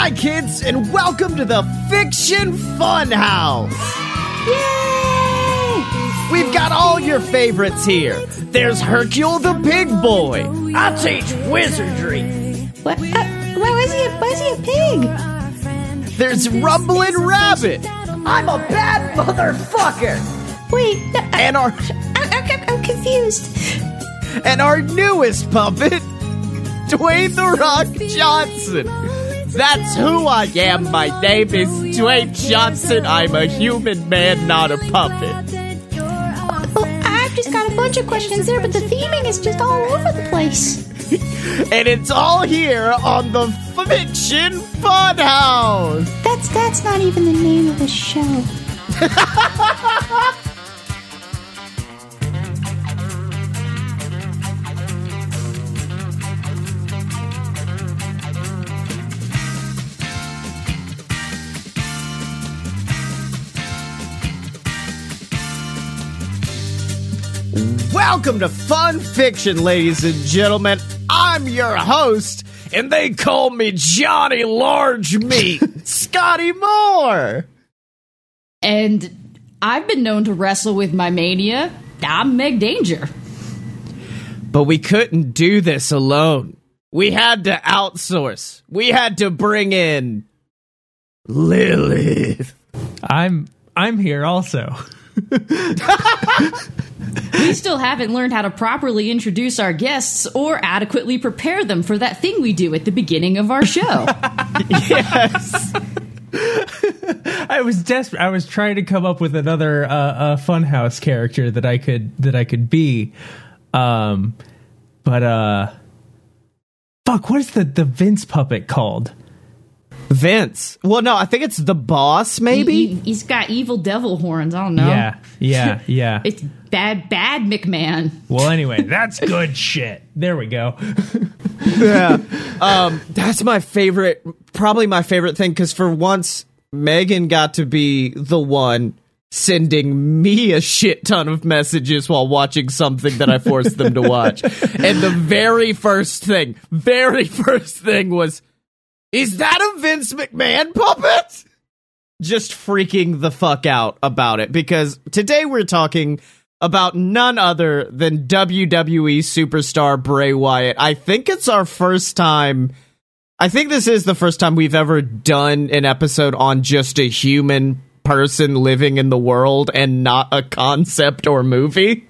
Hi, kids, and welcome to the Fiction Funhouse. Yay! We've got all your favorites here. There's Hercule the Pig Boy. I teach wizardry. What? Uh, why was he? A, why is he a pig? There's Rumbling Rabbit. I'm a bad motherfucker. Wait, no, I, And our I, I, I'm confused. and our newest puppet, Dwayne the Rock Johnson. That's who I am. My name is Dwayne Johnson. I'm a human man, not a puppet. Well, I've just got a bunch of questions there, but the theming is just all over the place. And it's all here on the Fiction Funhouse. That's that's not even the name of the show. Welcome to Fun Fiction, ladies and gentlemen. I'm your host, and they call me Johnny Large Meat, Scotty Moore. And I've been known to wrestle with my mania. I'm Meg Danger. But we couldn't do this alone. We had to outsource. We had to bring in Lilith. I'm I'm here also. We still haven't learned how to properly introduce our guests or adequately prepare them for that thing we do at the beginning of our show. Yes. I was desperate. I was trying to come up with another uh, uh, Funhouse character that I could that I could be. Um, but uh, fuck, what is the the Vince puppet called? Vince. Well, no, I think it's the boss, maybe? He, has got evil devil horns. I don't know. Yeah, yeah, yeah. It's bad, bad McMahon. well, anyway, that's good shit. There we go. yeah. Um, that's my favorite, probably my favorite thing, because for once, Megan got to be the one sending me a shit ton of messages while watching something that I forced them to watch. And the very first thing, very first thing was, is that a Vince McMahon puppet? Just freaking the fuck out about it because today we're talking about none other than WWE superstar Bray Wyatt. I think it's our first time. I think this is the first time we've ever done an episode on just a human person living in the world and not a concept or movie.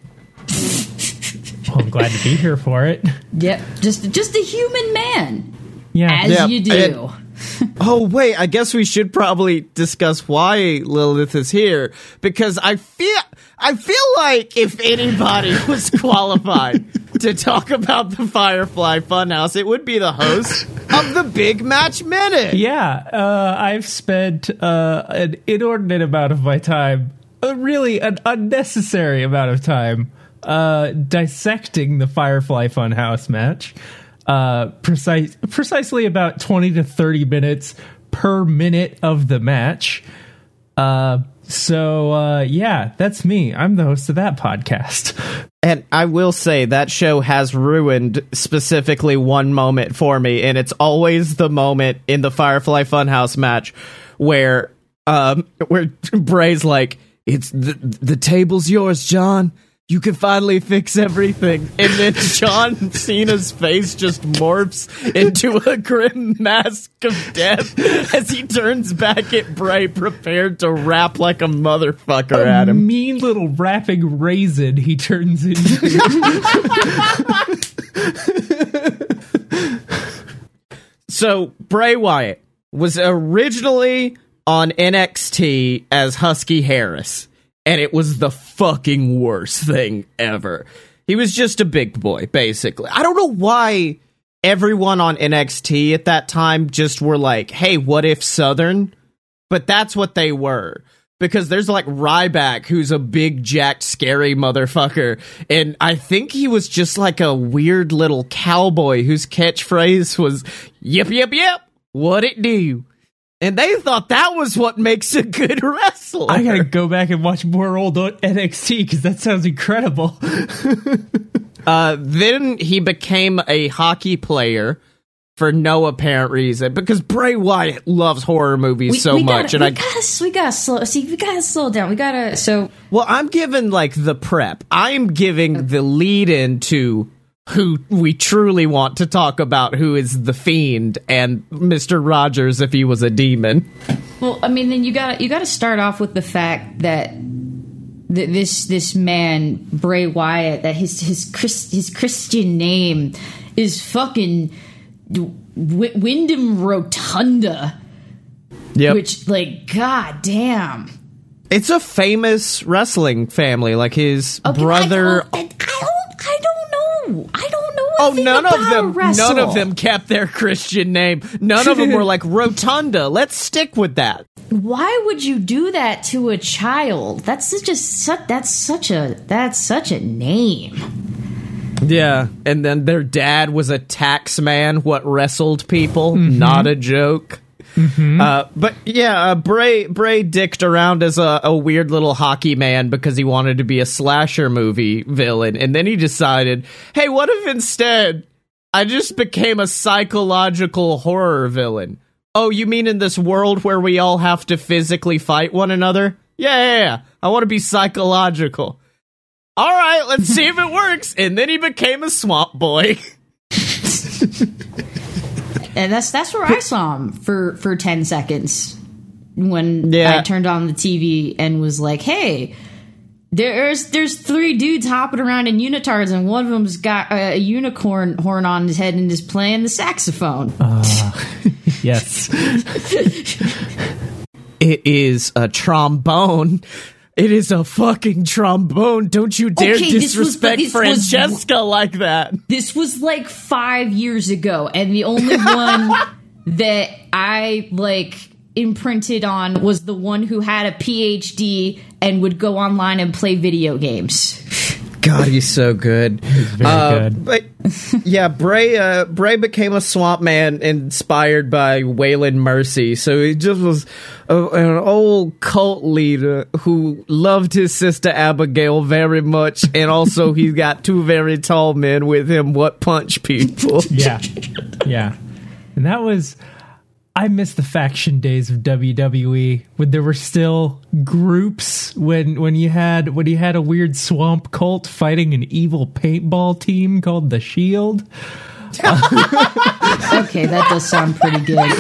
Well, I'm glad to be here for it. Yep, just just a human man, Yeah, as Yeah, you do. and- Oh wait, I guess we should probably discuss why Lilith is here because I feel I feel like if anybody was qualified to talk about the Firefly Funhouse, it would be the host of the Big Match Minute. Yeah, uh, I've spent uh, an inordinate amount of my time, uh, really an unnecessary amount of time, uh, dissecting the Firefly Funhouse match. Uh, precise, precisely about twenty to thirty minutes per minute of the match. Uh, so uh, yeah, that's me. I'm the host of that podcast. And I will say that show has ruined specifically one moment for me, and it's always the moment in the Firefly Funhouse match where um where Bray's like, "It's the the table's yours, John. You can finally fix everything." And then John Cena's face just morphs into a grim mask of death as he turns back at Bray, prepared to rap like a motherfucker at him. mean little rapping raisin he turns into. So Bray Wyatt was originally on NXT as Husky Harris, and it was the fucking worst thing ever. He was just a big boy, basically. I don't know why everyone on NXT at that time just were like, hey, what if Southern? But that's what they were. Because there's like Ryback, who's a big, jacked, scary motherfucker. And I think he was just like a weird little cowboy whose catchphrase was, yep, yep, yep, what it do? And they thought that was what makes a good wrestler. I gotta go back and watch more old NXT because that sounds incredible. Uh, then he became a hockey player for no apparent reason because Bray Wyatt loves horror movies so we much, gotta, and we I gotta, we gotta slow. See, we gotta slow down. We gotta. So well, I'm giving like the prep. I'm giving the lead into who we truly want to talk about, who is the fiend and Mister Rogers if he was a demon. Well, I mean, then you got you got to start off with the fact that th- this this man Bray Wyatt that his his Chris, his Christian name is fucking w- Windham Rotunda, Yep, which like god damn. it's a famous wrestling family. Like his Okay, brother. I I I don't know. I don't know. a Oh, none of them. wrestle. None of them kept their Christian name. None of them were like Rotunda. Let's stick with that. Why would you do that to a child? That's such a such, that's such a that's such a name. Yeah, and then their dad was a tax man. What wrestled people? Mm-hmm. Not a joke. Uh, but yeah, uh, Bray Bray dicked around as a, a weird little hockey man because he wanted to be a slasher movie villain, and then he decided, hey, what if instead I just became a psychological horror villain? Oh, you mean in this world where we all have to physically fight one another? Yeah, yeah, yeah. I want to be psychological. All right, let's see if it works. And then he became a swamp boy. and that's that's where I saw him for for ten seconds when Yeah. I turned on the TV and was like, "Hey, there's there's three dudes hopping around in unitards, and one of them's got a, a unicorn horn on his head and is playing the saxophone." Uh, yes. It is a trombone. It is a fucking trombone. Don't you dare Okay, this was- disrespect was- Francesca like that. this was like five years ago, and the only one that I like imprinted on was the one who had a PhD and would go online and play video games. God, he's so good. very Uh, good. But yeah, Bray uh, Bray became a swamp man inspired by Waylon Mercy. So he just was a, an old cult leader who loved his sister Abigail very much, and also he's got two very tall men with him. What punch people? Yeah. Yeah. And that was I miss the faction days of WWE when there were still groups when when you had when you had a weird swamp cult fighting an evil paintball team called the Shield. Okay, that does sound pretty good.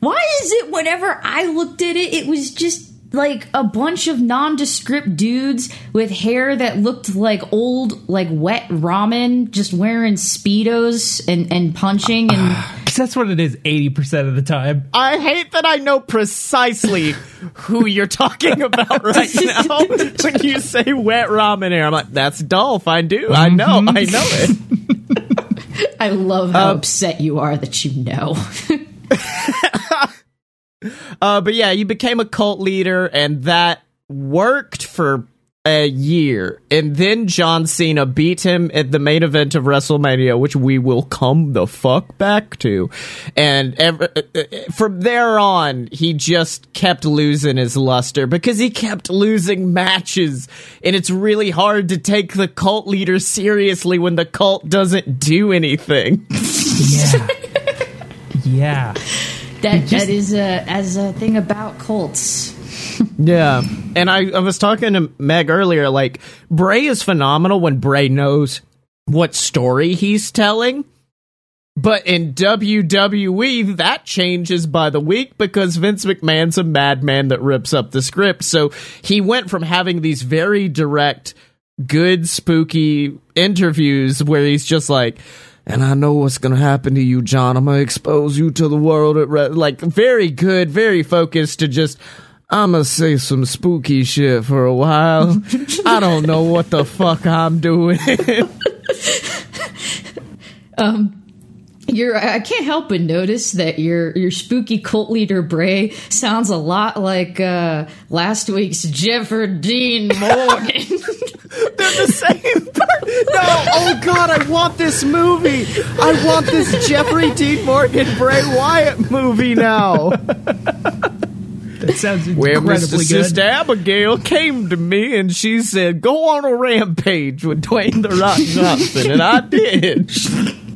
Why is it whenever I looked at it, it was just like a bunch of nondescript dudes with hair that looked like old, like wet ramen, just wearing speedos and and punching and. Cuz that's what it is 80% of the time. I hate that I know precisely who you're talking about right now. when you say wet ramen air, I'm like, that's Dolph. I do. I know. I mm-hmm. know it. I love how um, upset you are that you know. Uh, but yeah, you became a cult leader, and that worked for a year. And then John Cena beat him at the main event of WrestleMania, which we will come the fuck back to. And ever, uh, uh, from there on, he just kept losing his luster because he kept losing matches. And it's really hard to take the cult leader seriously when the cult doesn't do anything. Yeah. yeah. That that is a as a thing about cults. Yeah. And I, I was talking to Meg earlier, like, Bray is phenomenal when Bray knows what story he's telling. But in WWE, that changes by the week because Vince McMahon's a madman that rips up the script. So he went from having these very direct, good, spooky interviews where he's just like, and I know what's going to happen to you, John. I'm going to expose you to the world. Like, very good, very focused to just, I'm going to say some spooky shit for a while. I don't know what the fuck I'm doing. Um, Your I can't help but notice that your your spooky cult leader Bray sounds a lot like uh, last week's Jeffrey Dean Morgan. They're the same. per- no, oh god, I want this movie. I want this Jeffrey Dean Morgan Bray Wyatt movie now. That sounds Where incredibly Mr. good. Sister Abigail came to me and she said, "Go on a rampage with Dwayne the Rock Johnson," and I did.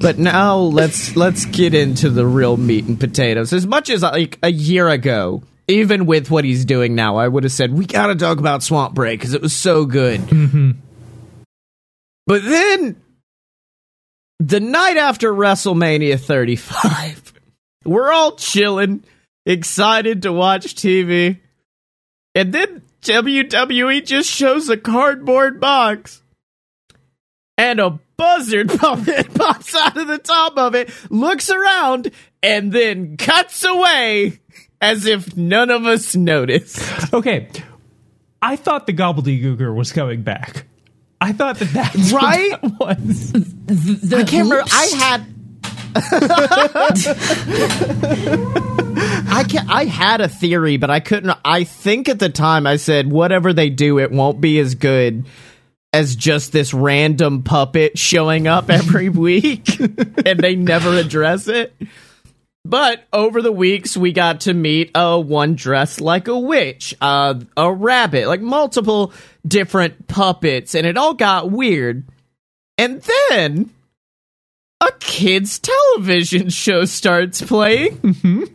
But now let's let's get into the real meat and potatoes. As much as like a year ago, even with what he's doing now, I would have said we got to talk about Swamp Bray because it was so good. Mm-hmm. But then the night after WrestleMania 35, we're all chilling, excited to watch TV, and then WWE just shows a cardboard box and a buzzard puppet pops out of the top of it, looks around, and then cuts away as if none of us noticed. Okay. I thought the gobbledygooker was coming back. I thought that that's Right? what that was. The I can't remember. I had. I can I had a theory, but I couldn't. I think at the time I said whatever they do, it won't be as good as just this random puppet showing up every week, and they never address it. But over the weeks, we got to meet a one dressed like a witch, uh, a rabbit, like multiple different puppets, and it all got weird. And then a kids' television show starts playing.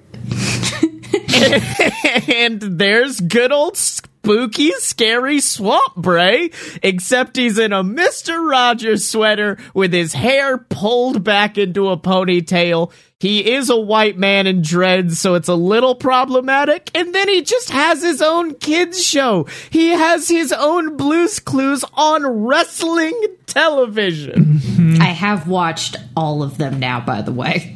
and there's good old spooky, scary Swamp Bray, except he's in a Mr. Rogers sweater with his hair pulled back into a ponytail. He is a white man in dreads, so it's a little problematic. And then he just has his own kids show. He has his own Blues Clues on wrestling television. I have watched all of them now, by the way.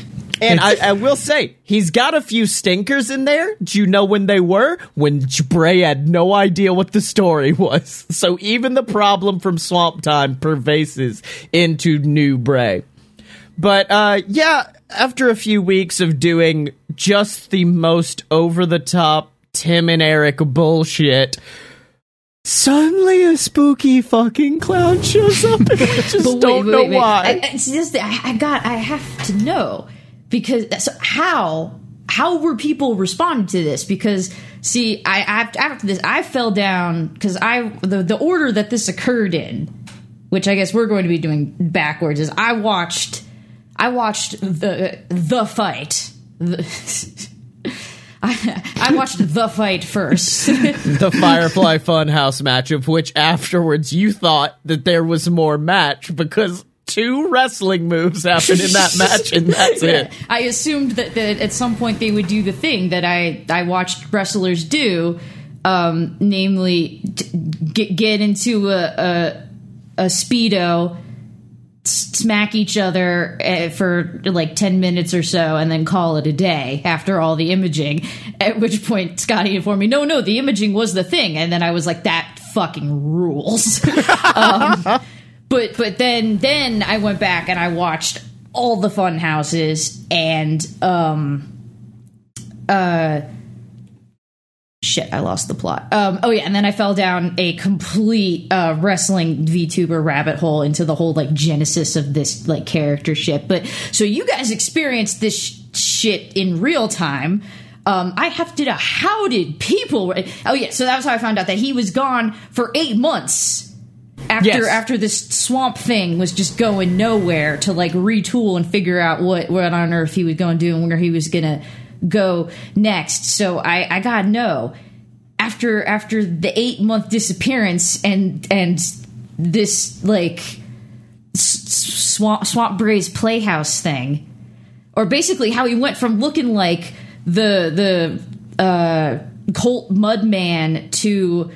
And I, I will say, he's got a few stinkers in there. Do you know when they were? When Bray had no idea what the story was. So even the problem from Swamp Time pervases into New Bray. But uh, yeah, after a few weeks of doing just the most over the top Tim and Eric bullshit, suddenly a spooky fucking clown shows up and we just wait, don't wait, know wait, wait. why. I, I, see, I, I got. I have to know because so how how were people responding to this? Because see, I after, this, I fell down because I the the order that this occurred in, which I guess we're going to be doing backwards, is I watched I watched the the fight. The, I, I watched the fight first. the Firefly Funhouse match, of which afterwards you thought that there was more match because two wrestling moves happened in that match, and that's it. I assumed that, that at some point they would do the thing that I, I watched wrestlers do, um, namely get, get into a, a, a speedo, s- smack each other uh, for like 10 minutes or so, and then call it a day after all the imaging. At which point Scotty informed me, no, no, the imaging was the thing. And then I was like, that fucking rules. um, but but then then I went back and I watched all the fun houses and um uh shit I lost the plot. Um oh yeah, and then I fell down a complete uh wrestling VTuber rabbit hole into the whole like genesis of this like character shit. But so you guys experienced this sh- shit in real time. Um, I have to how did people? Oh yeah, so that was how I found out that he was gone for eight months after Yes. after this swamp thing was just going nowhere to like retool and figure out what what on earth he was going to do and where he was gonna go next. So I I gotta know after after the eight month disappearance and and this like swamp swamp Bray's playhouse thing, or basically how he went from looking like the the uh, Colt Mudman to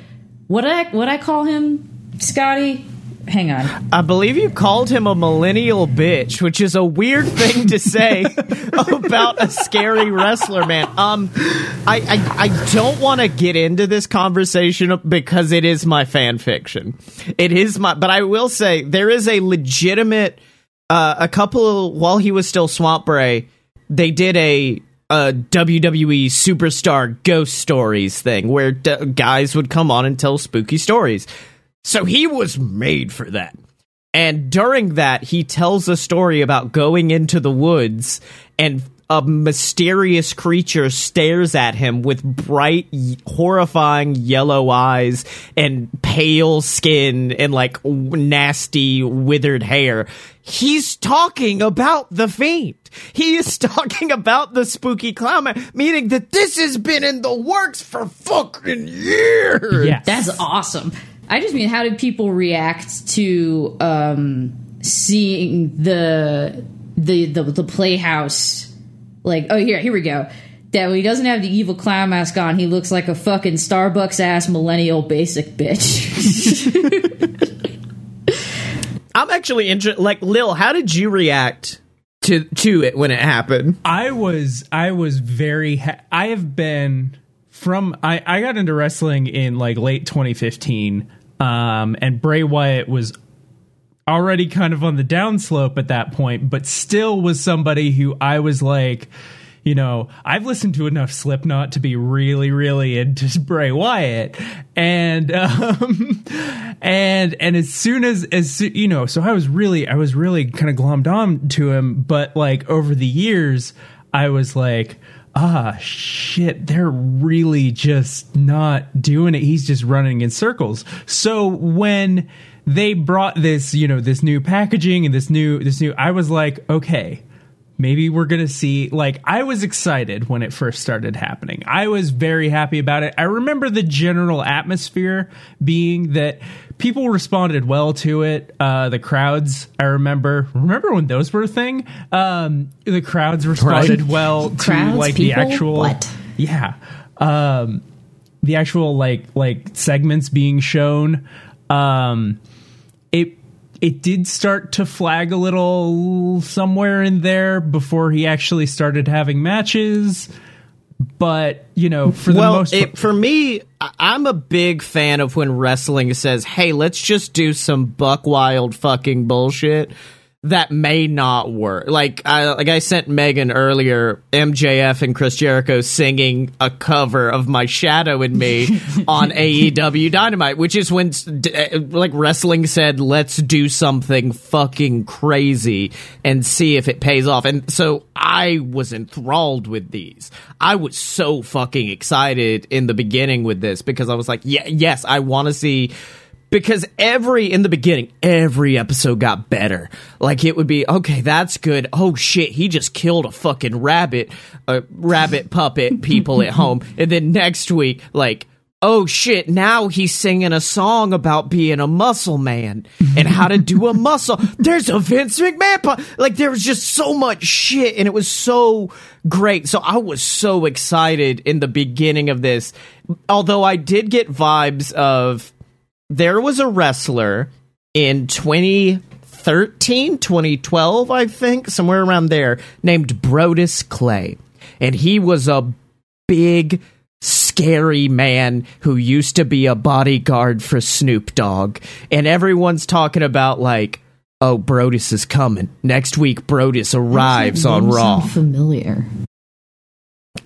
what I what I call him, Scotty. Hang on. I believe you called him a millennial bitch, which is a weird thing to say about a scary wrestler, man. Um, I I, I don't want to get into this conversation because it is my fan fiction. It is my, but I will say there is a legitimate. Uh, a couple while he was still Swamp Bray, they did a a WWE superstar ghost stories thing where d- guys would come on and tell spooky stories. So he was made for that. And during that, he tells a story about going into the woods and a mysterious creature stares at him with bright, horrifying yellow eyes and pale skin and like nasty, withered hair. He's talking about the fiend. He is talking about the spooky clown meaning that this has been in the works for fucking years. Yes. That's awesome. I just mean, how did people react to um, seeing the the the, the playhouse? Like, oh, here, here we go. That when he doesn't have the evil clown mask on, he looks like a fucking Starbucks ass millennial basic bitch. I'm actually interested. Like, Lil, how did you react to to it when it happened? I was I was very ha- I have been from I I got into wrestling in like late 2015 um and Bray Wyatt was already kind of on the downslope at that point but still was somebody who I was like you know, I've listened to enough Slipknot to be really, really into Bray Wyatt, and um, and and as soon as as you know, so I was really, I was really kind of glommed on to him, but like over the years, I was like, ah, shit, they're really just not doing it. He's just running in circles. So when they brought this, you know, this new packaging and this new, this new, I was like, okay maybe we're gonna see like i was excited when it first started happening i was very happy about it i remember the general atmosphere being that people responded well to it. Uh, the crowds i remember remember when those were a thing? Um, the crowds responded well to Crowds, like people? the actual What? yeah. Um, the actual like like segments being shown. Um, it it did start to flag a little somewhere in there before he actually started having matches but you know for the well, most it, for me, I'm a big fan of when wrestling says, "Hey, let's just do some buck wild fucking bullshit." That may not work. Like I like I sent Megan earlier, MJF and Chris Jericho singing a cover of "My Shadow and Me" on AEW Dynamite, which is when uh, like wrestling said, "Let's do something fucking crazy and see if it pays off." And so I was enthralled with these. I was so fucking excited in the beginning with this because I was like, yeah, yes, I want to see because every in the beginning every episode got better. Like it would be okay that's good. Oh shit he just killed a fucking rabbit a rabbit puppet people at home. And then next week like oh shit now he's singing a song about being a muscle man and how to do a muscle. There's a vince mcmahon pu- like there was just so much shit and it was so great. So i was so excited in the beginning of this. Although i did get vibes of there was a wrestler in 2013, 2012, I think, somewhere around there, named Brodus Clay. And he was a big, scary man who used to be a bodyguard for Snoop Dogg. And everyone's talking about, like, oh, Brodus is coming. Next week, Brodus arrives on Raw. Familiar.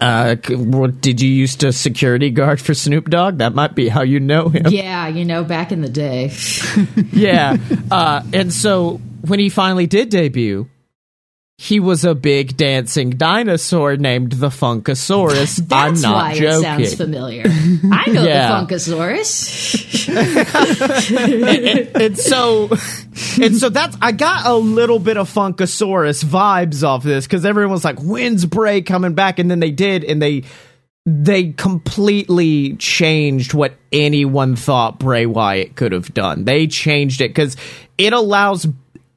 Uh, what, did you used to security guard for Snoop Dogg? That might be how you know him. Yeah, you know, back in the day. yeah. Uh, and so when he finally did debut, he was a big dancing dinosaur named the Funkasaurus. I'm That's not why joking. it sounds familiar. I know Yeah. the Funkasaurus. and so and so that's I got a little bit of Funkasaurus vibes off this because everyone was like, "When's Bray coming back?" And then they did, and they they completely changed what anyone thought Bray Wyatt could have done. They changed it because it allows.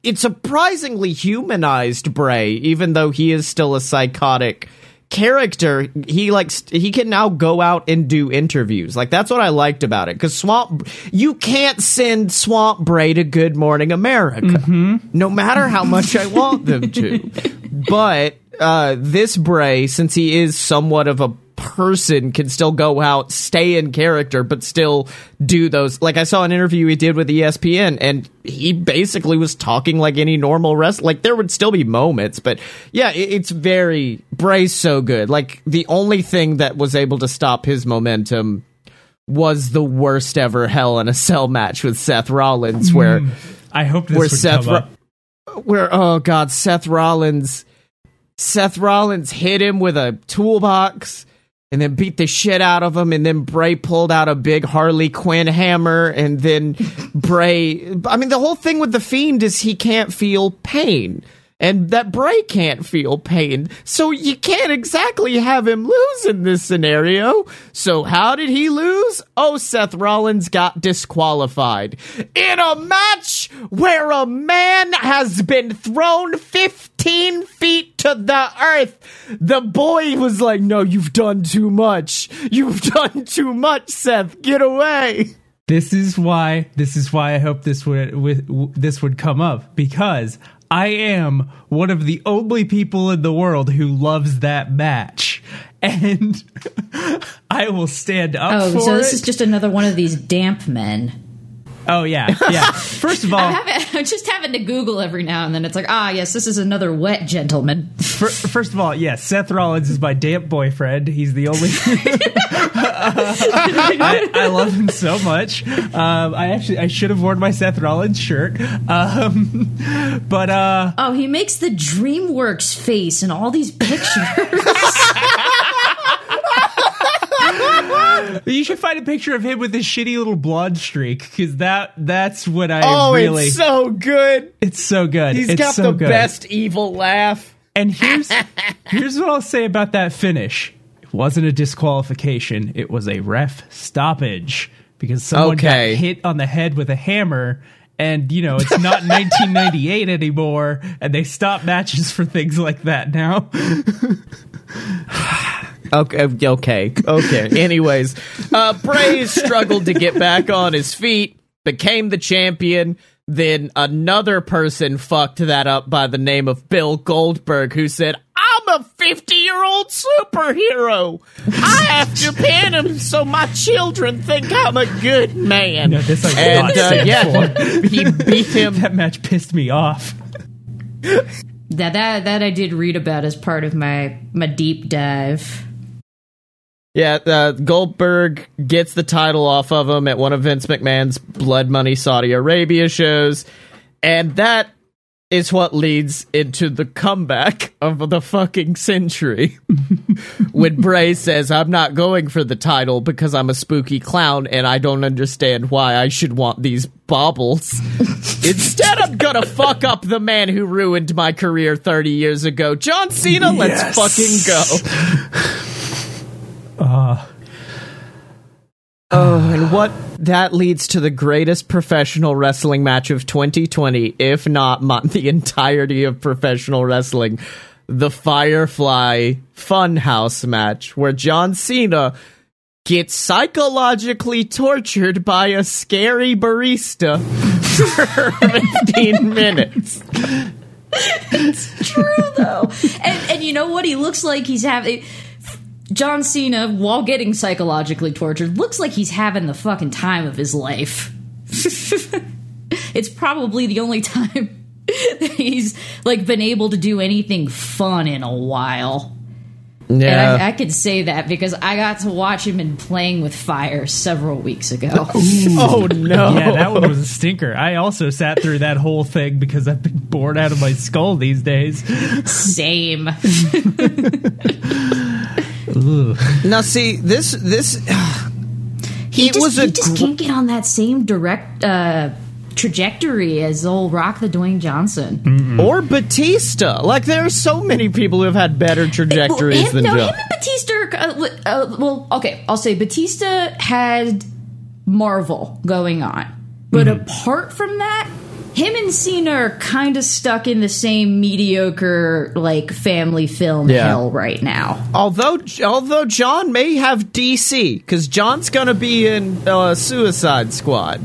It surprisingly humanized Bray, even though he is still a psychotic character. He like st- he can now go out and do interviews. Like that's what I liked about it. Because Swamp, you can't send Swamp Bray to Good Morning America, no matter how much I want them to. But uh, this Bray, since he is somewhat of a person can still go out, stay in character, but still do those. Like I saw an interview he did with ESPN, and he basically was talking like any normal wrestler. Like there would still be moments, but yeah, it, it's very Bray's so good. Like the only thing that was able to stop his momentum was the worst ever Hell in a Cell match with Seth Rollins, where hmm. i hope this where Seth come Ro- up. where oh god Seth Rollins Seth Rollins hit him with a toolbox and then beat the shit out of him. And then Bray pulled out a big Harley Quinn hammer. And then Bray, I mean, the whole thing with The Fiend is he can't feel pain. And that Bray can't feel pain. So you can't exactly have him lose in this scenario. So how did he lose? Oh, Seth Rollins got disqualified in a match where a man has been thrown 15 feet to the earth. The boy was like, no, you've done too much. You've done too much, Seth. Get away. This is why. This is why I hope this would with this would come up because I am one of the only people in the world who loves that match, and I will stand up oh, for it. Oh, so this it. is just another one of these damp men. Oh yeah, yeah. First of all, I'm, having, I'm just having to Google every now and then. It's like, ah, yes, this is another wet gentleman. fir- first of all, yes, Seth Rollins is my damp boyfriend. He's the only. I, I love him so much. Um, I actually I should have worn my Seth Rollins shirt, um, but uh, Oh, he makes the DreamWorks face in all these pictures. You should find a picture of him with his shitty little blonde streak because that that's what I Oh, really. it's so good. it's so good. He's It's got so the good. best evil laugh. And here's here's what I'll say about that finish. It wasn't a disqualification. It was a ref stoppage because someone Okay. got hit on the head with a hammer. And you know it's not 1998 anymore, and they stop matches for things like that now. Okay, okay, okay. Anyways, uh, Bray struggled to get back on his feet, became the champion. Then another person fucked that up by the name of Bill Goldberg, who said, I'm a 50 year old superhero. I have to pin him so my children think I'm a good man. No, this I and not uh, yeah, he beat him. That match pissed me off. that, that that I did read about as part of my my deep dive. Yeah, uh, Goldberg gets the title off of him at one of Vince McMahon's Blood Money Saudi Arabia shows, and that is what leads into the comeback of the fucking century. when Bray says, I'm not going for the title because I'm a spooky clown and I don't understand why I should want these baubles. Instead, I'm gonna fuck up the man who ruined my career 30 years ago. John Cena, let's fucking go. Uh, oh, and what that leads to the greatest professional wrestling match of 2020, if not the entirety of professional wrestling, the Firefly Funhouse match, where John Cena gets psychologically tortured by a scary barista for 15 minutes. It's true though, and and you know what? He looks like he's having. John Cena, while getting psychologically tortured, looks like he's having the fucking time of his life. it's probably the only time that he's like been able to do anything fun in a while. And I, I could say that because I got to watch him in Playing with Fire several weeks ago. Oh, oh no. Yeah, that one was a stinker. I also sat through that whole thing because I've been bored out of my skull these days. Same. Now see, this this He It just, was he a just gr- can't get on that same direct uh, trajectory as old Rock the Dwayne Johnson. or Batista. Like there are so many people who have had better trajectories Well, than him, no, John. him and Batista. are, Uh, uh, well, okay, I'll say Batista had Marvel going on, but Mm-hmm. apart from that, him and Cena are kind of stuck in the same mediocre like family film Yeah. hell right now. Although although John may have DC because John's gonna be in uh, Suicide Squad,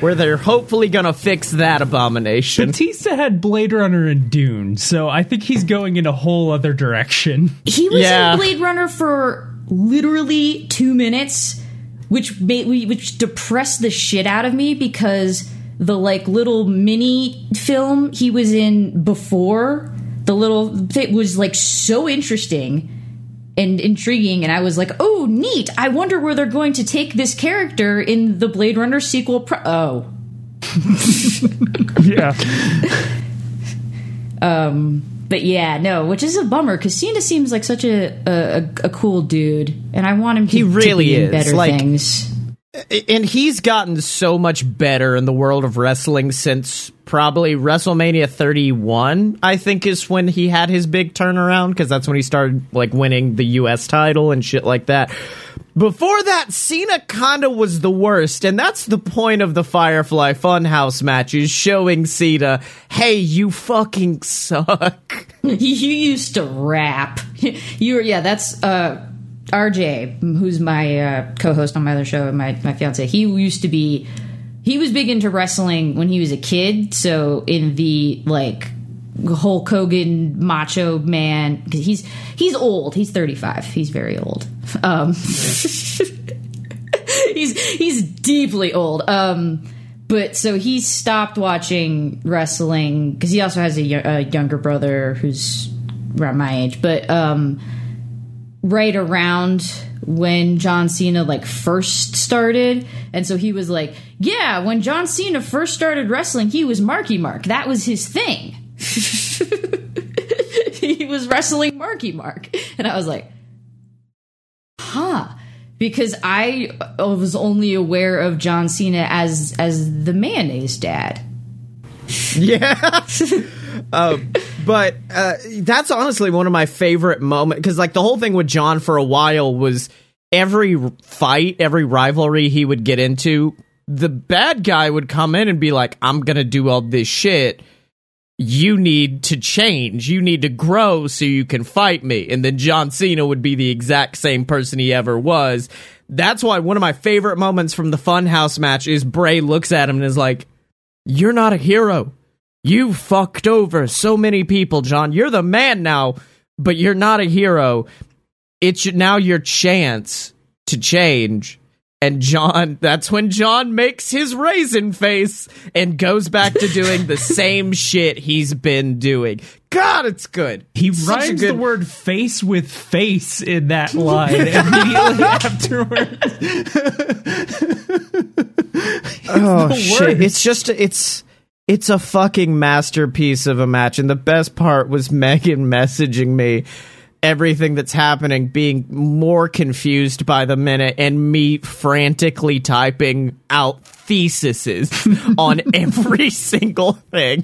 where they're hopefully gonna fix that abomination. Batista had Blade Runner and Dune, so I think he's going in a whole other direction. He was Yeah. in Blade Runner for literally two minutes, which made which depressed the shit out of me because the like little mini film he was in before the little it was like so interesting and intriguing and i was like oh neat i wonder where they're going to take this character in the blade runner sequel pro- oh Yeah. Um but yeah, no, which is a bummer because Cena seems like such a, a a cool dude, and I want him to, He really to be in is, better like- things. And he's gotten so much better in the world of wrestling since probably WrestleMania 31 I think is when he had his big turnaround because that's when he started like winning the US title and shit like that before that Cena kind of was the worst and that's the point of the Firefly Funhouse matches, showing Cena hey you fucking suck you used to rap. you were yeah. That's uh, RJ, who's my uh, co-host on my other show, my my fiance. He used to be. He was big into wrestling when he was a kid. So in the like Hulk Hogan macho man, 'cause he's he's old. He's thirty five. He's very old. Um, he's he's deeply old. Um, but so he stopped watching wrestling because he also has a, a younger brother who's around my age. But um, right around when John Cena like first started, and so he was like, "Yeah, when John Cena first started wrestling, he was Marky Mark. That was his thing." he was wrestling Marky Mark, and I was like, "Huh." Because I was only aware of John Cena as as the mayonnaise dad. Yeah. um, but uh, that's honestly one of my favorite moments because, like, the whole thing with John for a while was every fight, every rivalry he would get into, the bad guy would come in and be like, I'm to do all this shit. You need to change. You need to grow so you can fight me. And then John Cena would be the exact same person he ever was. That's why one of my favorite moments from the Funhouse match is Bray looks at him and is like, you're not a hero. You fucked over so many people, John. You're the man now, but you're not a hero. It's now your chance to change. And John, that's when John makes his raisin face and goes back to doing the same shit he's been doing. God, it's good. He Such rhymes good- the word face with face in that line immediately afterwards. Oh shit! worst. It's just it's it's a fucking masterpiece of a match, and the best part was Megan messaging me everything that's happening, being more confused by the minute, and me frantically typing out theses on every single thing.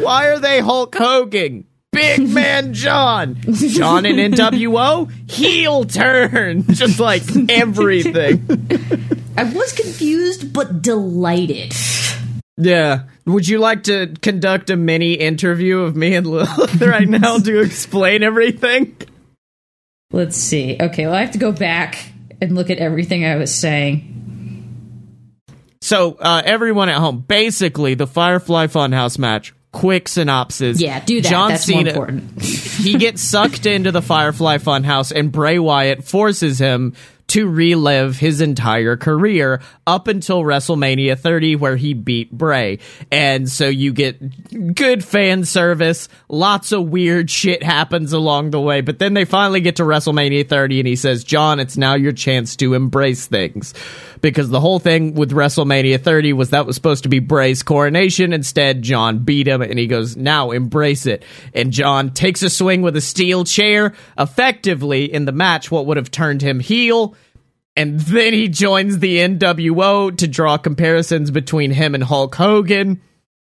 Why are they Hulk Hogan? Big man John. John in NWO, heel turn. Just like everything. I was confused but delighted. Yeah. Would you like to conduct a mini interview of me and Lilith right now to explain everything? Let's see. Okay, well, I have to go back and look at everything I was saying. So, uh, everyone at home, basically, the Firefly Funhouse match, quick synopsis. Yeah, do that. John That's Cena, more important. he gets sucked into the Firefly Funhouse, and Bray Wyatt forces him to relive his entire career up until WrestleMania 30, where he beat Bray. And so you get good fan service, lots of weird shit happens along the way, but then they finally get to WrestleMania 30, and he says, John, it's now your chance to embrace things. Because the whole thing with WrestleMania 30 was that was supposed to be Bray's coronation. Instead, John beat him, and he goes, Now embrace it. And John takes a swing with a steel chair, effectively in the match, what would have turned him heel. And then he joins the NWO to draw comparisons between him and Hulk Hogan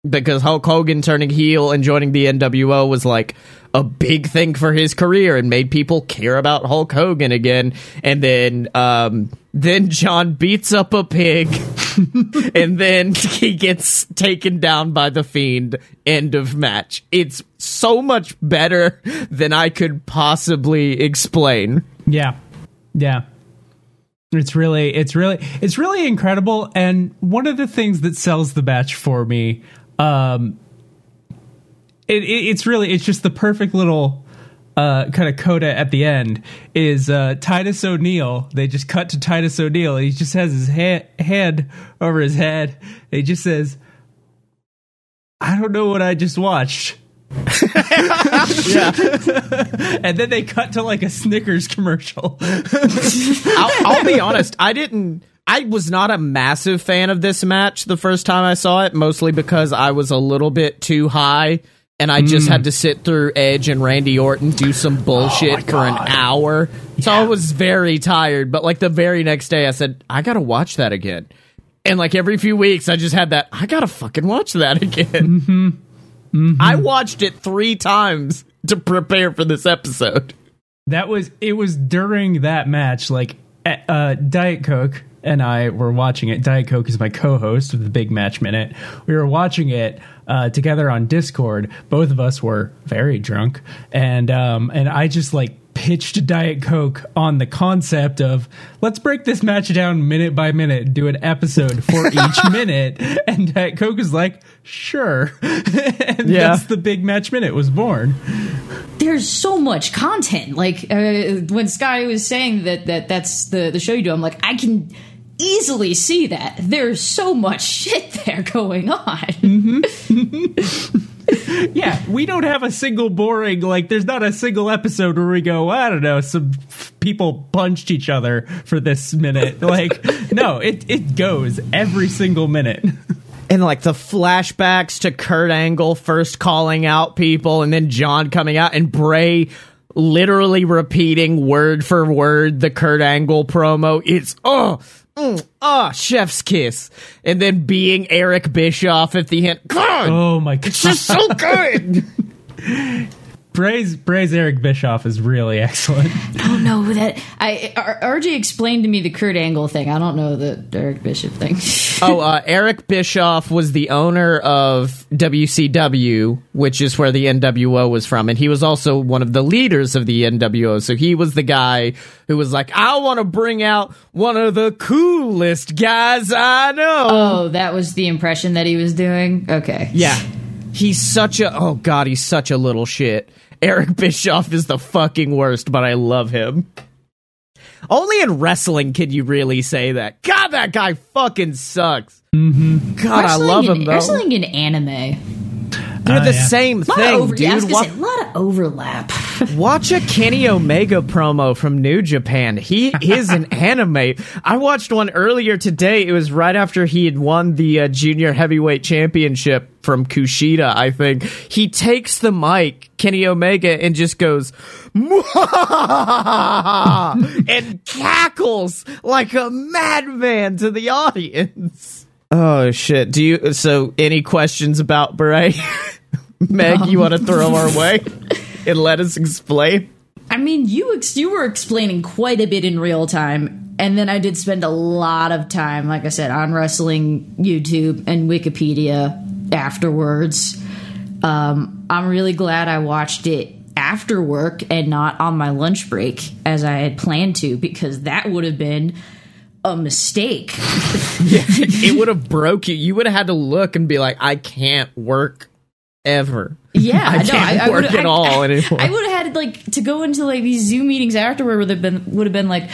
because Hulk Hogan turning heel and joining the NWO was like a big thing for his career and made people care about Hulk Hogan again. And then, um, then John beats up a pig and then he gets taken down by the fiend. End of match. It's so much better than I could possibly explain. Yeah. Yeah. It's really it's really it's really incredible and one of the things that sells the match for me um it, it it's really it's just the perfect little uh, kind of coda at the end is uh, Titus O'Neil. They just cut to Titus O'Neil. And he just has his ha- head over his head. He just says, "I don't know what I just watched." Yeah. And then they cut to like a Snickers commercial. I'll, I'll be honest. I didn't. I was not a massive fan of this match the first time I saw it, mostly because I was a little bit too high and I Mm. just had to sit through Edge and Randy Orton do some bullshit for an hour. So I was very tired, but like the very next day I said, I gotta watch that again. And like every few weeks I just had that, I gotta fucking watch that again. I watched it three times to prepare for this episode. That was it was during that match like uh Diet Coke and I were watching it. Diet Coke is my co-host of the Big Match Minute. We were watching it uh, together on Discord. Both of us were very drunk, and um, and I just like pitched Diet Coke on the concept of let's break this match down minute by minute, do an episode for each minute, and Diet Coke is like, sure, and Yeah. that's the Big Match Minute was born. there's so much content. Like uh, when Sky was saying that that that's the the show you do, I'm like, I can easily see that. There's so much shit there going on. Yeah, we don't have a single boring like. There's not a single episode where we go. I don't know. Some people punched each other for this minute. Like, no, it it goes every single minute. And like the flashbacks to Kurt Angle first calling out people and then John coming out and Bray literally repeating word for word the Kurt Angle promo. It's oh mm, ah chef's kiss. And then being Eric Bischoff at the end. God, Oh my god, it's just so good. Bray's Bray's Eric Bischoff is really excellent. Oh no, that I R- RJ explained to me the Kurt Angle thing. I don't know the Eric Bischoff thing. oh, uh, Eric Bischoff was the owner of WCW, which is where the NWO was from, and he was also one of the leaders of the NWO. So he was the guy who was like, "I want to bring out one of the coolest guys I know." oh, that was the impression that he was doing. Okay, yeah, he's such a oh god, he's such a little shit. Eric Bischoff is the fucking worst, but I love him. Only in wrestling can you really say that. God, that guy fucking sucks. Mm-hmm. God, I Wrestling love in, him though. Wrestling in anime, They're Ah, the yeah. same a thing, over, yeah, I dude. Wa- say, a lot of overlap. watch a Kenny Omega promo from New Japan. He is an anime. I watched one earlier today. It was right after he had won the uh, junior heavyweight championship from Kushida, I think. He takes the mic, Kenny Omega, and just goes, and cackles like a madman to the audience. Oh shit. Do you so any questions about Bray? Meg, you want to throw our way and let us explain? I mean, you ex- you were explaining quite a bit in real time, and then I did spend a lot of time, like I said, on wrestling YouTube and Wikipedia afterwards. Um, I'm really glad I watched it after work and not on my lunch break as I had planned to, because that would have been a mistake. it would have broke you. You would have had to look and be like, I can't work ever. Yeah, I no, can't I, I work would've- at I- all anymore. I would have had like to go into like these Zoom meetings afterward would have been would have been like,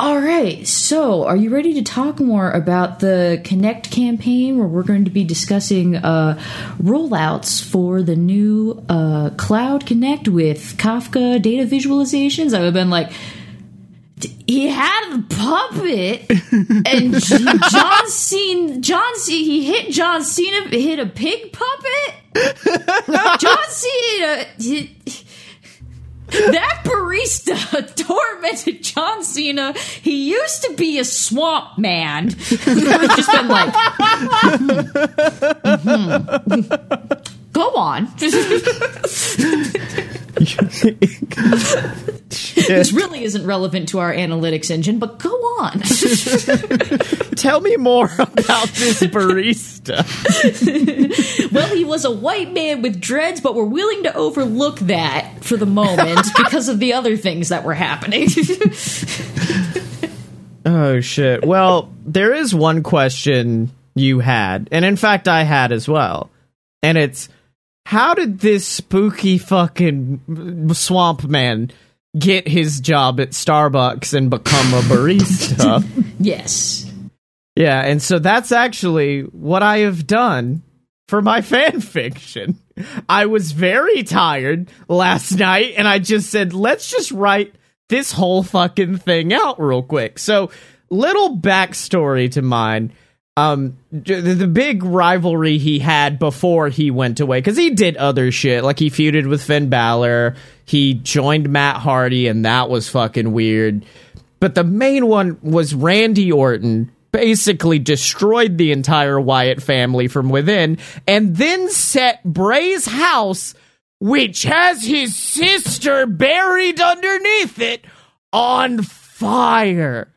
all right, so are you ready to talk more about the Connect campaign where we're going to be discussing uh, rollouts for the new uh, Cloud Connect with Kafka data visualizations? I would have been like. "D- He had a puppet, and John Cena. John Cena. He hit John Cena. Hit a pig puppet. John Cena. he- that barista tormented John Cena. He used to be a swamp man. Just been like, mhm. go on. This really isn't relevant to our analytics engine, but go on. Tell me more about this barista. well, he was a white man with dreads, but we're willing to overlook that for the moment because of the other things that were happening. oh shit. Well, there is one question you had, and in fact I had as well. And it's how did this spooky fucking swamp man get his job at Starbucks and become a barista? yes. Yeah, and so that's actually what I have done for my fan fiction. I was very tired last night and I just said, let's just write this whole fucking thing out real quick. So, little backstory to mine. Um the, the big rivalry he had before he went away because he did other shit like he feuded with Finn Balor, he joined Matt Hardy, and that was fucking weird. But the main one was Randy Orton basically destroyed the entire Wyatt family from within and then set Bray's house, which has his sister buried underneath it, on fire.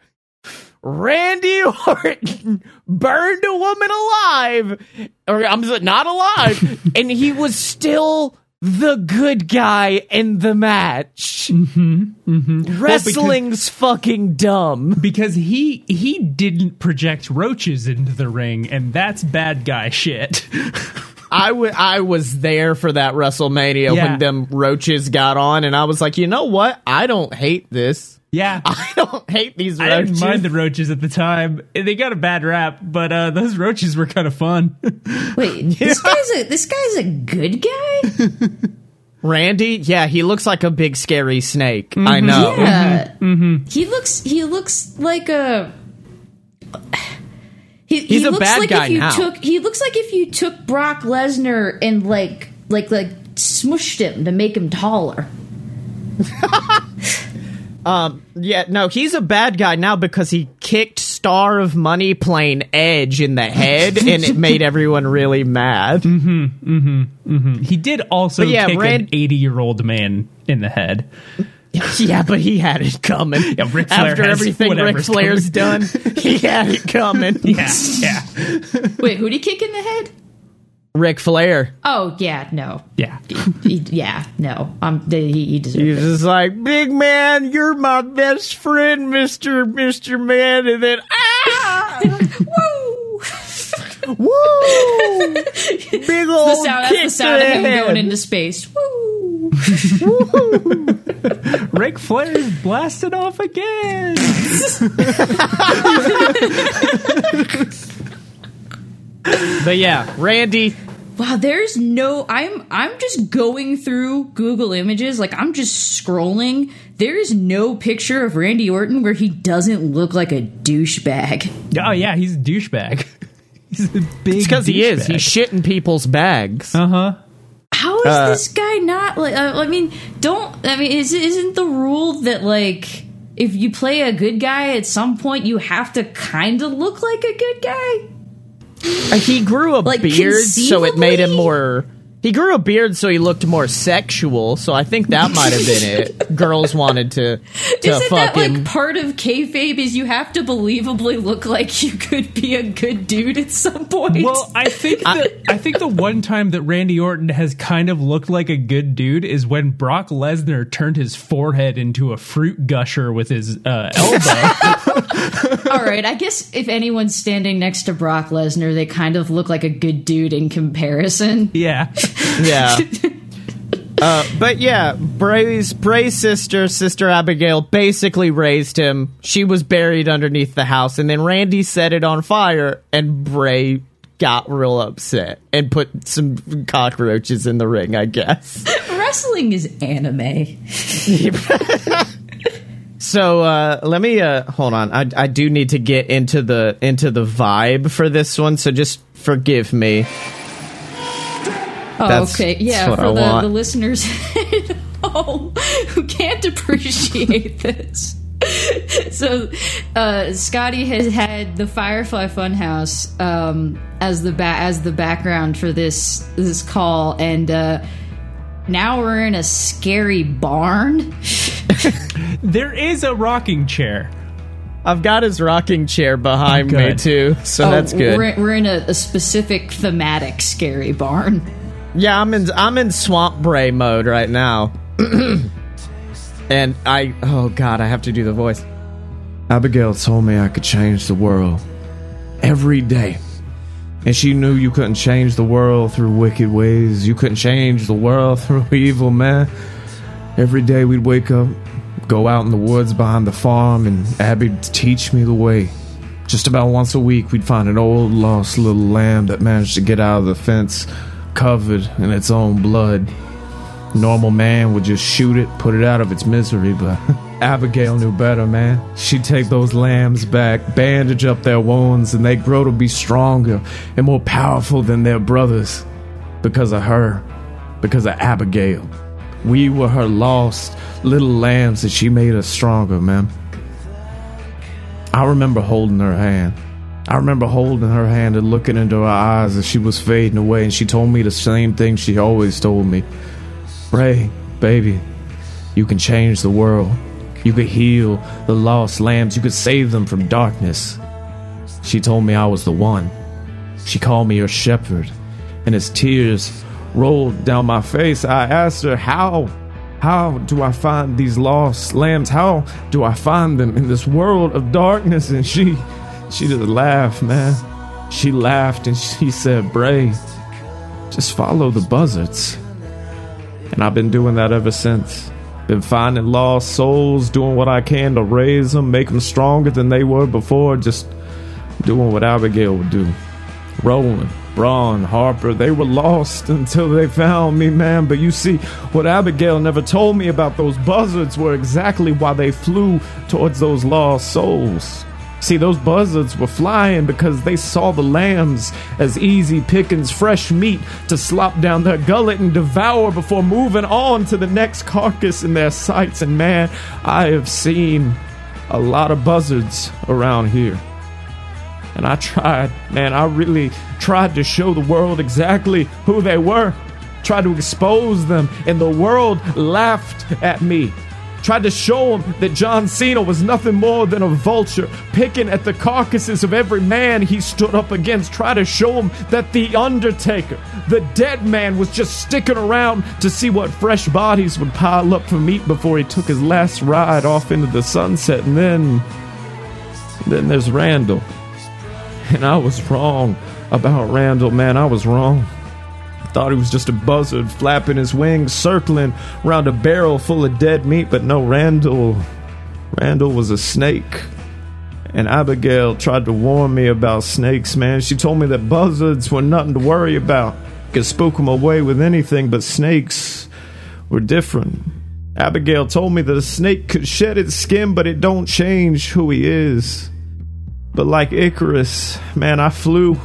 Randy Orton burned a woman alive, or I'm not alive, and he was still the good guy in the match. Mm-hmm, Wrestling's fucking dumb. because he he didn't project roaches into the ring, and that's bad guy shit. I, w- I was there for that WrestleMania Yeah. when them roaches got on, and I was like, you know what? I don't hate this. Yeah. I don't hate these roaches. I didn't mind the roaches at the time. They got a bad rap, but uh, those roaches were kind of fun. Wait, this guy's a this guy's a good guy. Randy, yeah, he looks like a big scary snake. Mm-hmm. I know. Yeah, he looks he looks like a. He, he He's a looks bad like guy if you now. took he looks like if you took Brock Lesnar and like like like smushed him to make him taller. Um, yeah, no, he's a bad guy now because he kicked Star of Money Plane Edge in the head, and it made everyone really mad. Mm-hmm, mm-hmm, mm-hmm. he did also But yeah, kick Rand- an 80 year old man in the head. Yeah, but he had it coming. Yeah, Ric After everything Ric whatever's Flair's done, he had it coming. Yeah, yeah, Wait, who'd he kick in the head? Ric Flair. Oh yeah, no, yeah. he, yeah, no. Um, he, he deserved He's it. just like, big man, you're my best friend, Mister Mister Man, and then ah, Woo! woo, big old the sound, kick that's the sound of him head. going into space. Woo! Woo! Ric Flair's blasted off again. But yeah, Randy. Wow, there's no. I'm I'm just going through Google Images, like I'm just scrolling. There is no picture of Randy Orton where he doesn't look like a douchebag. Oh yeah, he's a douchebag. He's a big. It's because he is. douchebag. He's shitting people's bags. Uh huh. How is Uh, this guy not like? Uh, I mean, don't. I mean, is isn't the rule that like if you play a good guy at some point you have to kind of look like a good guy? He grew a Like, beard, so it made him more. He grew a beard, so he looked more sexual. So I think that might have been it. Girls wanted to to Isn't fuck that like part of kayfabe? Is you have to believably look like you could be a good dude at some point? Well, I think that I think the one time that Randy Orton has kind of looked like a good dude is when Brock Lesnar turned his forehead into a fruit gusher with his uh, elbow. All right, I guess if anyone's standing next to Brock Lesnar, they kind of look like a good dude in comparison. yeah, Yeah. Uh, but yeah, Bray's Bray's sister, Sister Abigail, basically raised him. She was buried underneath the house, and then Randy set it on fire, and Bray got real upset and put some cockroaches in the ring. I guess. Wrestling is anime. So uh, let me uh, hold on. I, I do need to get into the into the vibe for this one. So just forgive me. Oh, That's- okay. Yeah, that's what for I the, want. the listeners at home who can't appreciate this. So, uh, Scotty has had the Firefly Funhouse um, as the ba- as the background for this this call, and uh, now we're in a scary barn. there is a rocking chair. I've got his rocking chair behind me too, so Oh, that's good. We're, we're in a, a specific thematic scary barn. Yeah, I'm in I'm in Swamp Bray mode right now. and I oh god, I have to do the voice. Abigail told me I could change the world every day. And she knew you couldn't change the world through wicked ways. You couldn't change the world through evil, man. Every day we'd wake up, go out in the woods behind the farm, and Abby'd teach me the way. Just about once a week, we'd find an old lost little lamb that managed to get out of the fence covered in its own blood. Normal man would just shoot it, put it out of its misery, but Abigail knew better, man. She'd take those lambs back, bandage up their wounds, and they'd grow to be stronger and more powerful than their brothers. Because of her. Because of Abigail. We were her lost little lambs, and she made us stronger, man. I remember holding her hand. I remember holding her hand and looking into her eyes as she was fading away, and she told me the same thing she always told me Bray, baby, you can change the world. You could heal the lost lambs. You could save them from darkness. She told me I was the one. She called me her shepherd. And as tears rolled down my face, I asked her, How? How do I find these lost lambs? How do I find them in this world of darkness? And she, she just laughed, man. She laughed and she said, Bray, just follow the buzzards. And I've been doing that ever since. Been finding lost souls, doing what I can to raise them, make them stronger than they were before, just doing what Abigail would do. Rowan, Braun, Harper, they were lost until they found me, man. But you see, what Abigail never told me about those buzzards were exactly why they flew towards those lost souls. See, those buzzards were flying because they saw the lambs as easy pickings, fresh meat to slop down their gullet and devour before moving on to the next carcass in their sights. And man, I have seen a lot of buzzards around here. And I tried, man, I really tried to show the world exactly who they were, tried to expose them, and the world laughed at me tried to show him that John Cena was nothing more than a vulture, picking at the carcasses of every man he stood up against, tried to show him that The Undertaker, the dead man, was just sticking around to see what fresh bodies would pile up for meat before he took his last ride off into the sunset. And then. Then there's Randall. And I was wrong about Randall, man. I was wrong. Thought he was just a buzzard flapping his wings, circling around a barrel full of dead meat, but no, Randall. Randall was a snake. And Abigail tried to warn me about snakes, man. She told me that buzzards were nothing to worry about. Could spook them away with anything, but snakes were different. Abigail told me that a snake could shed its skin, but it don't change who he is. But like Icarus, man, I flew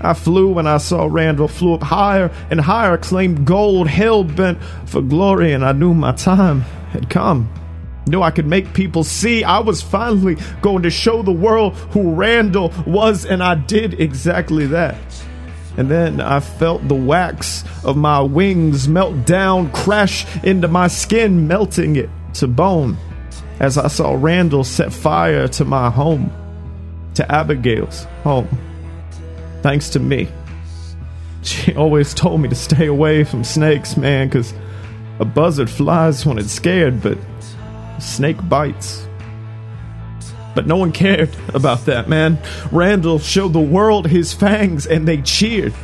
I flew when I saw Randall, flew up higher and higher, claimed gold, hell bent for glory, and I knew my time had come. Knew I could make people see I was finally going to show the world who Randall was, and I did exactly that. And then I felt the wax of my wings melt down, crash into my skin, melting it to bone, as I saw Randall set fire to my home, to Abigail's home thanks to me. She always told me to stay away from snakes, man, because a buzzard flies when it's scared, but a snake bites. But no one cared about that, man. Randall showed the world his fangs and they cheered.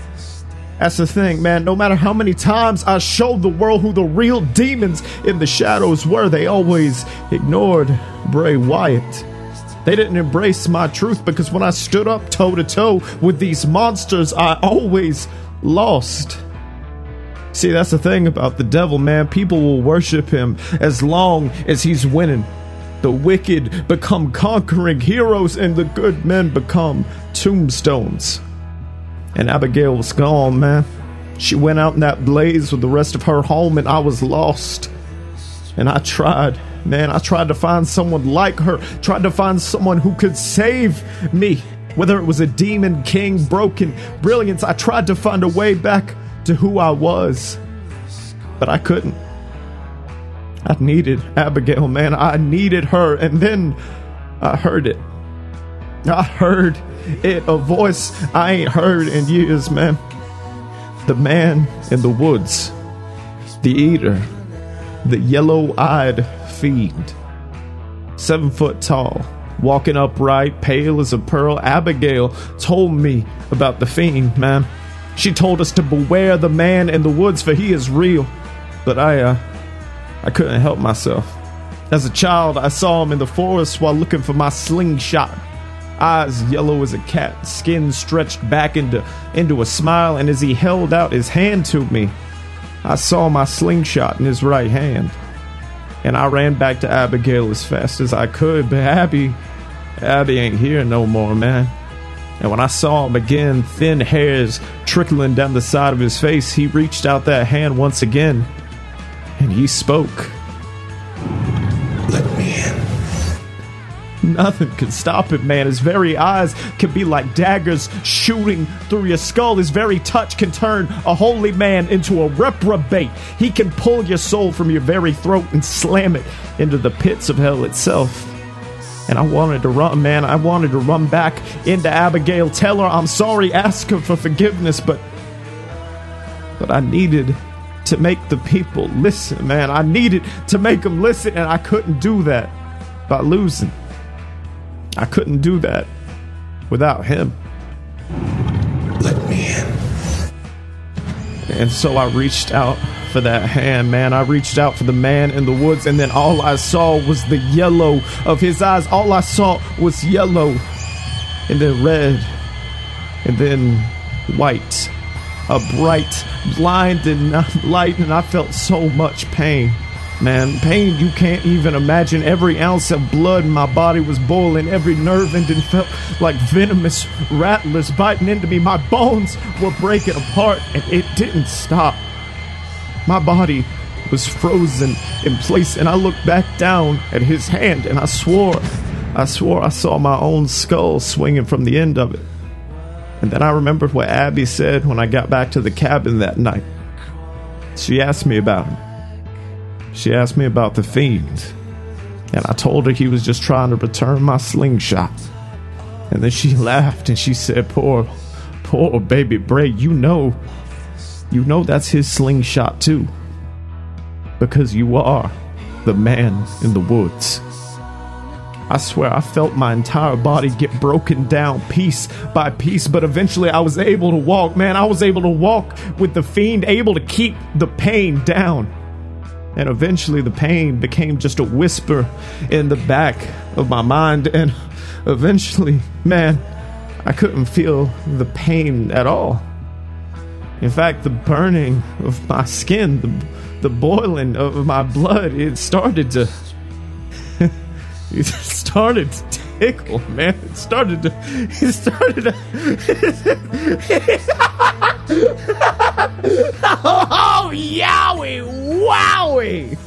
That's the thing, man. No matter how many times I showed the world who the real demons in the shadows were, they always ignored Bray Wyatt. They didn't embrace my truth because when I stood up toe to toe with these monsters, I always lost. See, that's the thing about the devil, man. People will worship him as long as he's winning. The wicked become conquering heroes, and the good men become tombstones. And Abigail was gone, man. She went out in that blaze with the rest of her home, and I was lost. And I tried Man, I tried to find someone like her, tried to find someone who could save me. Whether it was a demon king, broken brilliance, I tried to find a way back to who I was. But I couldn't. I needed Abigail, man. I needed her. And then I heard it. I heard it, a voice I ain't heard in years, man. The man in the woods, the eater, the yellow eyed fiend. Seven foot tall, walking upright, pale as a pearl, Abigail told me about the fiend, man. She told us to beware the man in the woods, for he is real. But I, uh, I couldn't help myself. As a child, I saw him in the forest while looking for my slingshot. Eyes yellow as a cat, skin stretched back into, into a smile, and as he held out his hand to me, I saw my slingshot in his right hand. And I ran back to Abigail as fast as I could, but Abby, Abby ain't here no more, man. And when I saw him again, thin hairs trickling down the side of his face, he reached out that hand once again and he spoke. Nothing can stop him, man. His very eyes can be like daggers shooting through your skull. His very touch can turn a holy man into a reprobate. He can pull your soul from your very throat and slam it into the pits of hell itself. And I wanted to run, man. I wanted to run back into Abigail, tell her I'm sorry, ask her for forgiveness, but. But I needed to make the people listen, man. I needed to make them listen, and I couldn't do that by losing. I couldn't do that without him. Let me in. And so I reached out for that hand, man. I reached out for the man in the woods, and then all I saw was the yellow of his eyes. All I saw was yellow, and then red, and then white. A bright, blinding light, and I felt so much pain. Man, pain you can't even imagine. Every ounce of blood in my body was boiling. Every nerve ending felt like venomous rattlers biting into me. My bones were breaking apart, and it didn't stop. My body was frozen in place, and I looked back down at his hand, and I swore, I swore I saw my own skull swinging from the end of it. And then I remembered what Abby said when I got back to the cabin that night. She asked me about him. She asked me about the fiend, and I told her he was just trying to return my slingshot. And then she laughed and she said, Poor, poor baby Bray, you know, you know that's his slingshot too. Because you are the man in the woods. I swear I felt my entire body get broken down piece by piece, but eventually I was able to walk. Man, I was able to walk with the fiend, able to keep the pain down. And eventually the pain became just a whisper in the back of my mind. And eventually, man, I couldn't feel the pain at all. In fact, the burning of my skin, the, the boiling of my blood, it started to. it started to tickle, man. It started to. It started to. oh, yowie, wowie!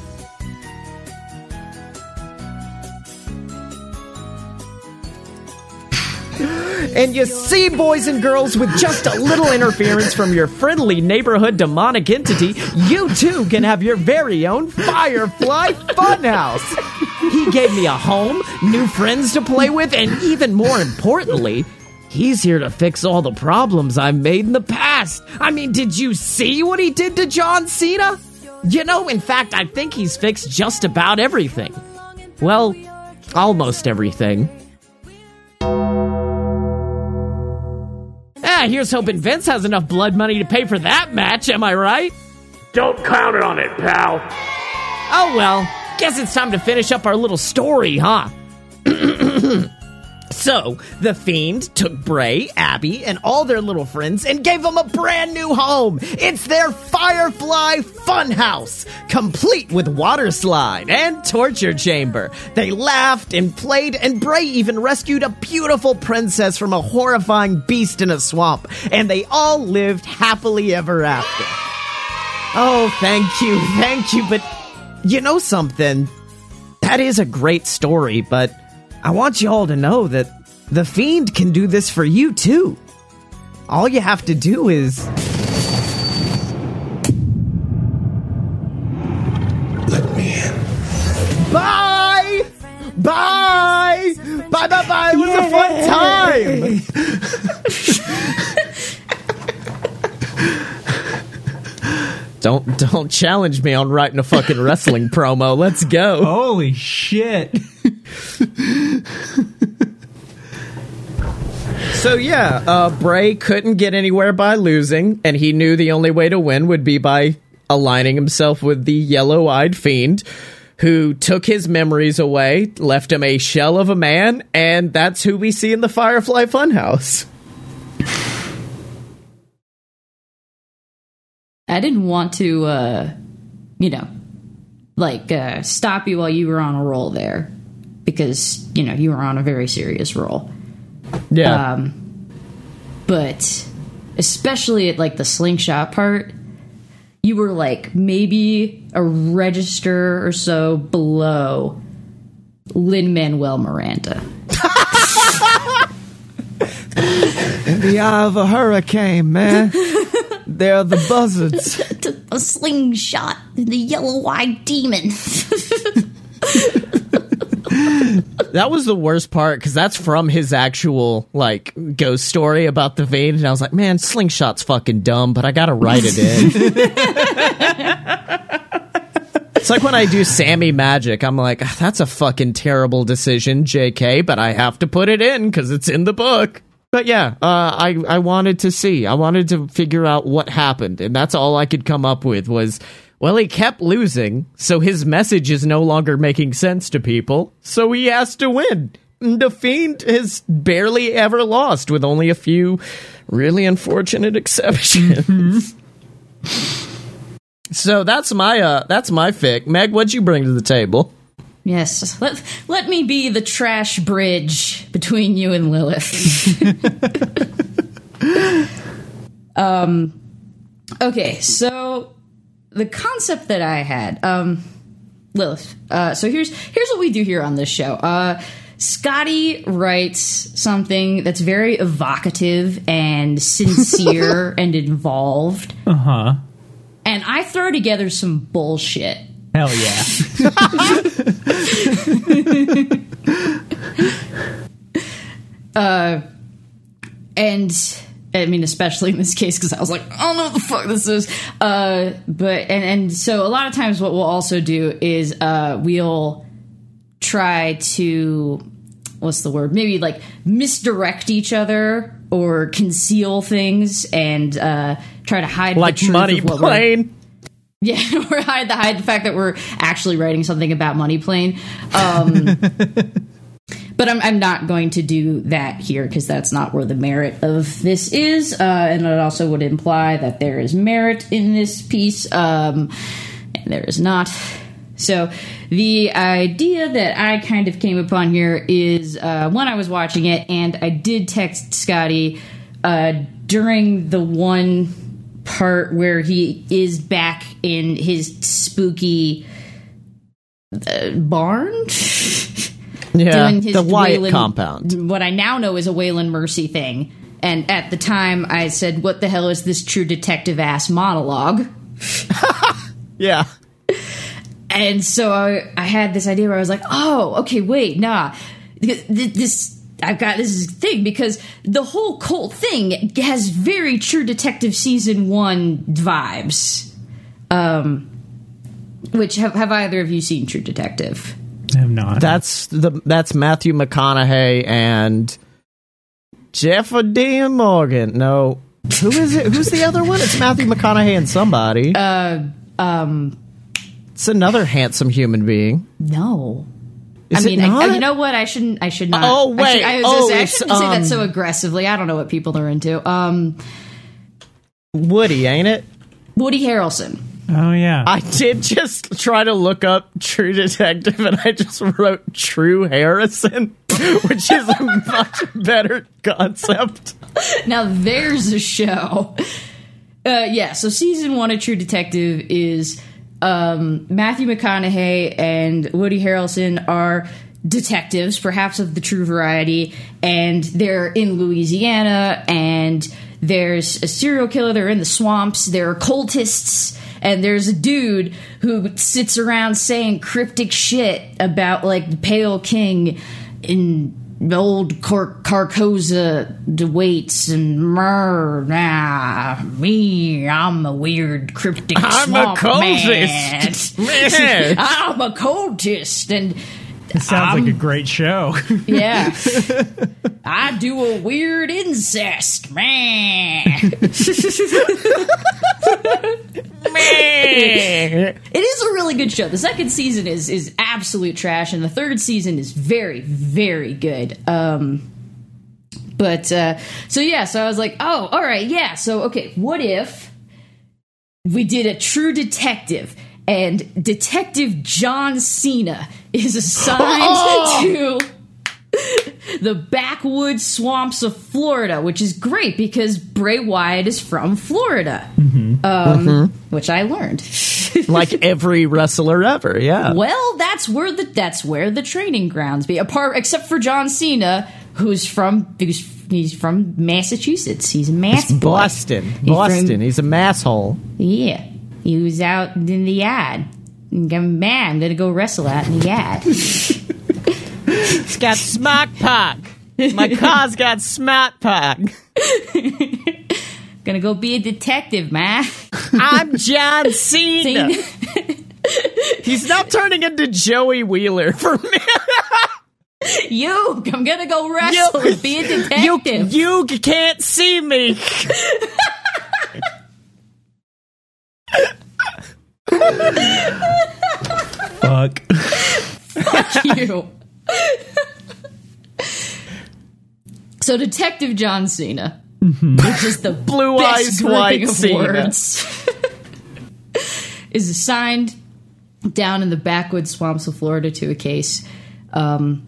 And you see, boys and girls, with just a little interference from your friendly neighborhood demonic entity, you too can have your very own Firefly Funhouse. He gave me a home, new friends to play with, and even more importantly, he's here to fix all the problems I made in the past. I mean, did you see what he did to John Cena? You know, in fact, I think he's fixed just about everything. Well, almost everything. Ah, here's hoping Vince has enough blood money to pay for that match, am I right? Don't count on it, pal. Oh well, guess it's time to finish up our little story, huh? so, the Fiend took Bray, Abby, and all their little friends and gave them a brand new home. It's their Firefly Funhouse, complete with water slide and torture chamber. They laughed and played, and Bray even rescued a beautiful princess from a horrifying beast in a swamp, and they all lived happily ever after. Oh, thank you, thank you, but you know something? That is a great story, but I want you all to know that the Fiend can do this for you too. All you have to do is. Let me in. Bye! Bye! Bye, bye, bye! It was a fun Don't don't challenge me on writing a fucking wrestling promo. Let's go. Holy shit. So yeah, uh, Bray couldn't get anywhere by losing, and he knew the only way to win would be by aligning himself with the yellow-eyed fiend, who took his memories away, left him a shell of a man, and that's who we see in the Firefly Funhouse. I didn't want to, uh, you know, like uh, stop you while you were on a roll there because you know you were on a very serious roll. Yeah. Um, but especially at like the slingshot part, you were like maybe a register or so below Lin Manuel Miranda. In the eye of a hurricane, man. They're the buzzards. A slingshot, the yellow-eyed demon. That was the worst part because that's from his actual like ghost story about the vein, and I was like, man, slingshot's fucking dumb, but I gotta write it in. it's like when I do Sammy Magic, I'm like, "Ah, that's a fucking terrible decision, J.K., but I have to put it in because it's in the book. But yeah, uh, I I wanted to see, I wanted to figure out what happened, and that's all I could come up with was. Well, he kept losing, so his message is no longer making sense to people, so he has to win. And The Fiend has barely ever lost, with only a few really unfortunate exceptions. so that's my uh that's my fic. Meg, what'd you bring to the table? Yes, let let me be the trash bridge between you and Lilith. um, okay, so the concept that I had, um, Lilith. Uh, so here's here's what we do here on this show. Uh, Scotty writes something that's very evocative and sincere and involved, Uh huh. and I throw together some bullshit. Hell yeah. and I mean, especially in this case, because I was like, I don't know what the fuck this is. Uh, but and and so a lot of times, what we'll also do is uh, we'll try to what's the word? Maybe like misdirect each other or conceal things and uh, try to hide Like the truth money of what we're- plane. yeah, or hide the hide the fact that we're actually writing something about Money Plane. Um, but I'm, I'm not going to do that here because that's not where the merit of this is, uh, and it also would imply that there is merit in this piece, um, and there is not. So the idea that I kind of came upon here is uh, when I was watching it, and I did text Scotty uh, during the one part where he is back in his spooky uh, barn. Yeah, doing his the Wyatt compound. What I now know is a Waylon Mercy thing. And at the time, I said, "What the hell is this true detective ass monologue?" Yeah. And so I, I had this idea where I was like, "Oh, okay, wait, nah, Th- th- this." I've got this thing because the whole cult thing has very True Detective season one vibes. Um, which have have either of you seen True Detective? I have not. That's the that's Matthew McConaughey and Jeffrey Dean Morgan. No, who is it? Who's the other one? It's Matthew McConaughey and somebody. Uh, um, it's another handsome human being. no. Is I mean, I, you know what? I shouldn't. I should not. Oh, I, should, wait. I, was Oh, gonna say, I shouldn't say that um, so aggressively. I don't know what people are into. Um, Woody, ain't it? Woody Harrelson. oh yeah. I did just try to look up True Detective, and I just wrote True Harrison, which is a much better concept. Now there's a show. Uh, yeah, so season one of True Detective is um, Matthew McConaughey and Woody Harrelson are detectives, perhaps of the true variety, and they're in Louisiana, and there's a serial killer. They're in the swamps. There are cultists. And there's a dude who sits around saying cryptic shit about like the Pale King in old Car- Carcosa DeWaits and mer nah me I'm a weird cryptic I'm a cultist. Man. I'm a cultist and it sounds like a great show. yeah. I do a weird incest man. It is a really good show. The second season is is absolute trash and the third season is very very good. Um but uh so yeah so i was like oh all right yeah so okay what if we did a true detective and Detective John Cena is assigned to the backwoods swamps of Florida, which is great because Bray Wyatt is from Florida, um, which I learned. like every wrestler ever. Yeah. well, that's where the that's where the training grounds be. Apart, except for John Cena, who's from who's he's from Massachusetts. He's a Mass boy. Boston. He's Boston. from- He's a masshole. Yeah, he was out in the yard. And I'm. I'm gonna go wrestle out in the yard. It's got smack pack. My car's got smack pack. gonna go be a detective, man. I'm John Cena. He's not turning into Joey Wheeler for me. you, I'm gonna go wrestle and be a You, detective. you can't see me. Fuck. Fuck you. so, Detective John Cena, which is the Blue eyes, white of Cena. words, is assigned down in the backwoods swamps of Florida to a case um,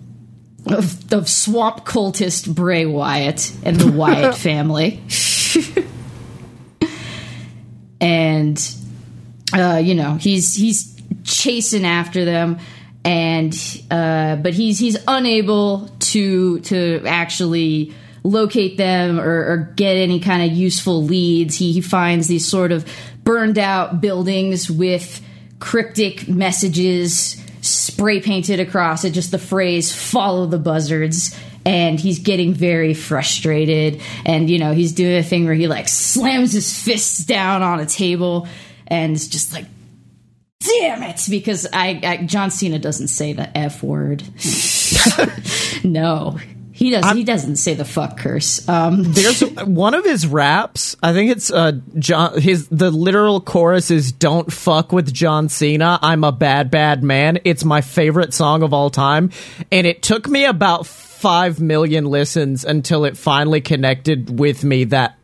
of, of swamp cultist Bray Wyatt and the Wyatt family. and uh, you know he's he's chasing after them and uh, but he's he's unable to to actually locate them or, or get any kind of useful leads. He, he finds these sort of burned out buildings with cryptic messages spray painted across it. Just the phrase follow the buzzards and he's getting very frustrated and you know he's doing a thing where he like slams his fists down on a table and it's just like damn it because I, I John Cena doesn't say the f word no he doesn't. he doesn't say the fuck curse um There's one of his raps. I think it's uh John. His the literal chorus is "Don't fuck with John Cena. I'm a bad bad man." It's my favorite song of all time, and it took me about five million listens until it finally connected with me that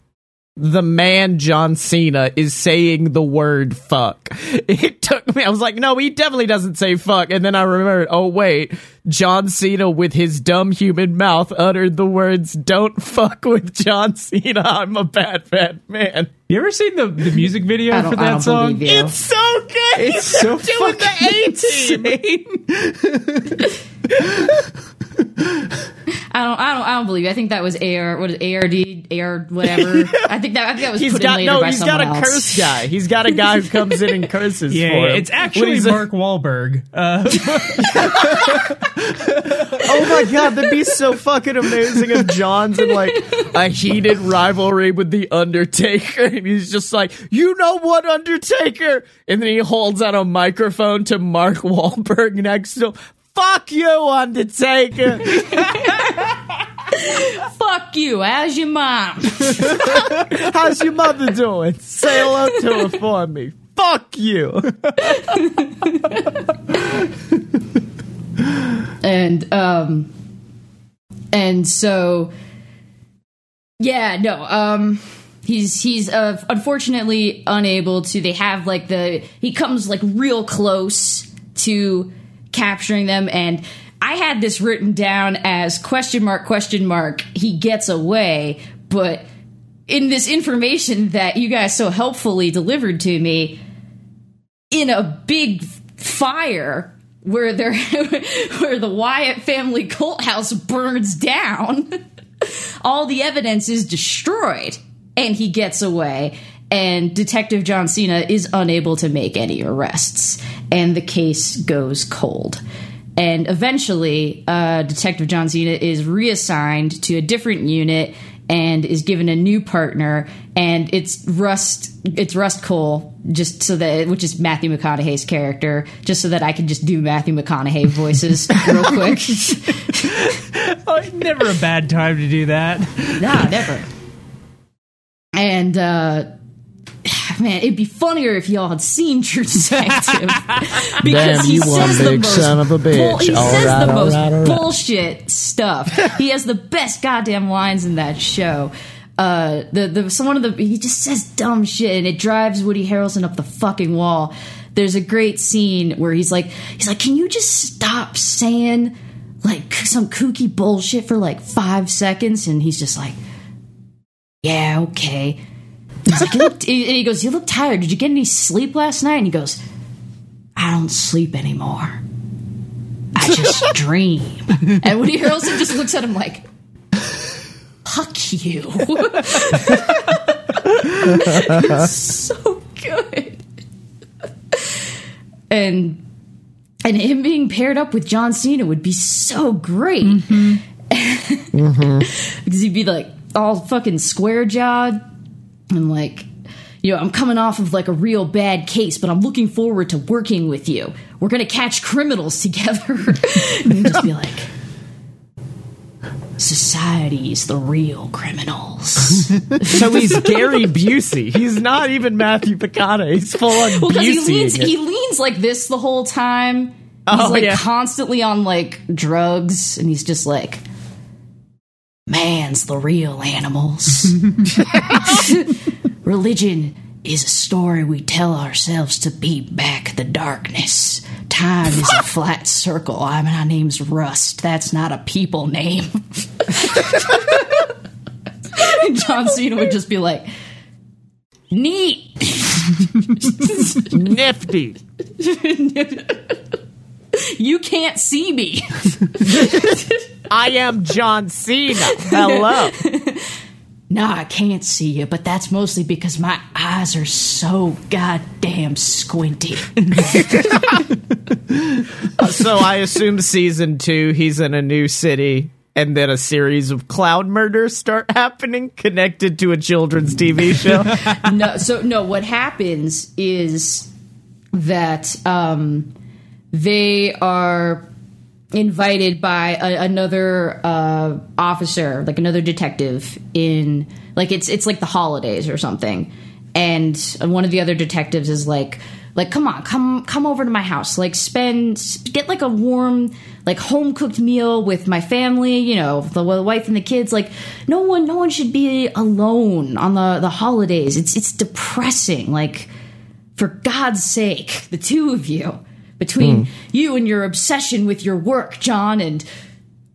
the man John Cena is saying the word fuck. It took me, I was like, no, he definitely doesn't say fuck. And then I remembered, oh wait, John Cena with his dumb human mouth uttered the words, don't fuck with John Cena. I'm a bad, bad man. You ever seen the, the music video for that song? It's so good. It's so They're doing fucking the A-team. I don't I don't I don't believe you. I think that was AR what is ARD AR whatever I think that I think that was He's put got in later no. by He's someone got a else. curse guy. He's got a guy who comes in and curses. Yeah, for him. it's actually he's a- Mark Wahlberg. Uh, Oh my god, that'd be so fucking amazing if John's in like a heated rivalry with the Undertaker, and he's just like, "You know what, Undertaker?" And then he holds out a microphone to Mark Wahlberg next to him. Fuck you, Undertaker. Fuck you, how's your mom? How's your mother doing? Say hello to her for me. Fuck you. and um and so yeah no um he's he's uh unfortunately unable to they have like the he comes like real close to capturing them. And i had this written down as question mark question mark he gets away. But in this information that you guys so helpfully delivered to me in a big fire where there where the Wyatt family cult house burns down all the evidence is destroyed and he gets away and detective John Cena is unable to make any arrests and the case goes cold and eventually uh, detective John Cena is reassigned to a different unit and is given a new partner and it's Rust it's Rust Cohle just so that which is Matthew McConaughey's character just so that I can just do Matthew McConaughey voices real quick. oh, never a bad time to do that. nah, never. And uh man, it'd be funnier if y'all had seen True Detective because Damn, he you one says the big most son of a bitch. bull- he All says right, the most right, all right. bullshit stuff. he has the best goddamn lines in that show. Uh, the the some one of the he just says dumb shit and it drives Woody Harrelson up the fucking wall. there's a great scene where he's like, he's like, can you just stop saying like some kooky bullshit for like five seconds? And he's just like, yeah, okay. He's like, you look, and he goes, you look tired. Did you get any sleep last night? And he goes, I don't sleep anymore. I just dream. And Woody Harrelson just looks at him like, fuck you. so good. And and him being paired up with John Cena would be so great. Mm-hmm. Mm-hmm. because he'd be like all fucking square jawed and like you know, I'm coming off of like a real bad case, but I'm looking forward to working with you. We're gonna catch criminals together. and just be like, Society's the real criminals. So he's Gary Busey. He's not even Matthew McConaughey. He's full on Well, because he Busey. leans, he leans like this the whole time. He's Oh, like yeah. constantly on like drugs, and he's just like, "Man's the real animals. Religion is a story we tell ourselves to beat back the darkness. Time is a flat circle. I mean, my name's Rust. That's not a people name." and John Cena would just be like, "Neat." nifty. You can't see me. I am John Cena. Hello. No, I can't see you, but that's mostly because my eyes are so goddamn squinty. so I assume season two, he's in a new city, and then a series of cloud murders start happening connected to a children's TV show. no, so no, what happens is that um, they are invited by a, another uh, officer, like another detective in like it's it's like the holidays or something, and one of the other detectives is like. Like, come on, come come over to my house. Like, spend get like a warm, like home cooked meal with my family. You know, the, the wife and the kids. Like, no one, no one should be alone on the the holidays. It's it's depressing. Like, for God's sake, the two of you, between hmm. you and your obsession with your work, John, and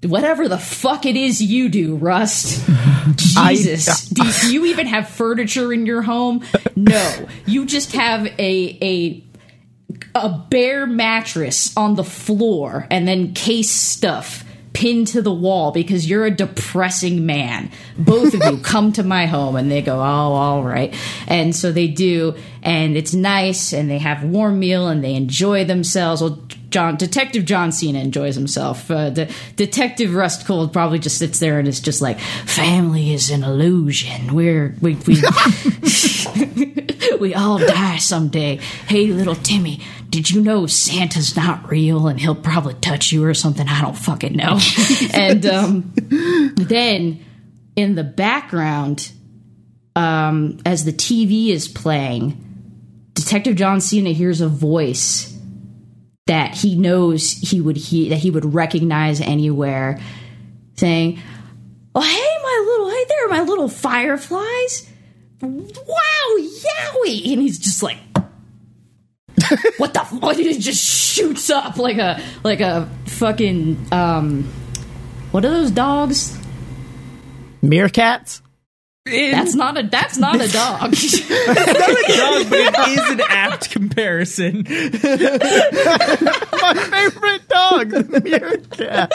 whatever the fuck it is you do, Rust. Jesus. do, do you even have furniture in your home? No. You just have a a a bare mattress on the floor and then case stuff pinned to the wall because you're a depressing man. Both of you come to my home and they go, "Oh, all right." And so they do and it's nice and they have warm meal and they enjoy themselves. Well, John Detective John Cena enjoys himself. Uh, the Detective Rust Cohle probably just sits there and is just like, "Family is an illusion. We're we we we all die someday. Hey, little Timmy, did you know Santa's not real and he'll probably touch you or something? I don't fucking know. and um, then in the background, um, as the TV is playing, Detective John Cena hears a voice that he knows he would he that he would recognize anywhere, saying, "Oh, hey, my little, hey there, my little fireflies! Wow, yowie!" And he's just like, "What the? What?" it just shoots up like a like a fucking um, what are those dogs? Meerkats? That's not a that's not a dog. dog, but it is an apt comparison. My favorite dog, the meerkat.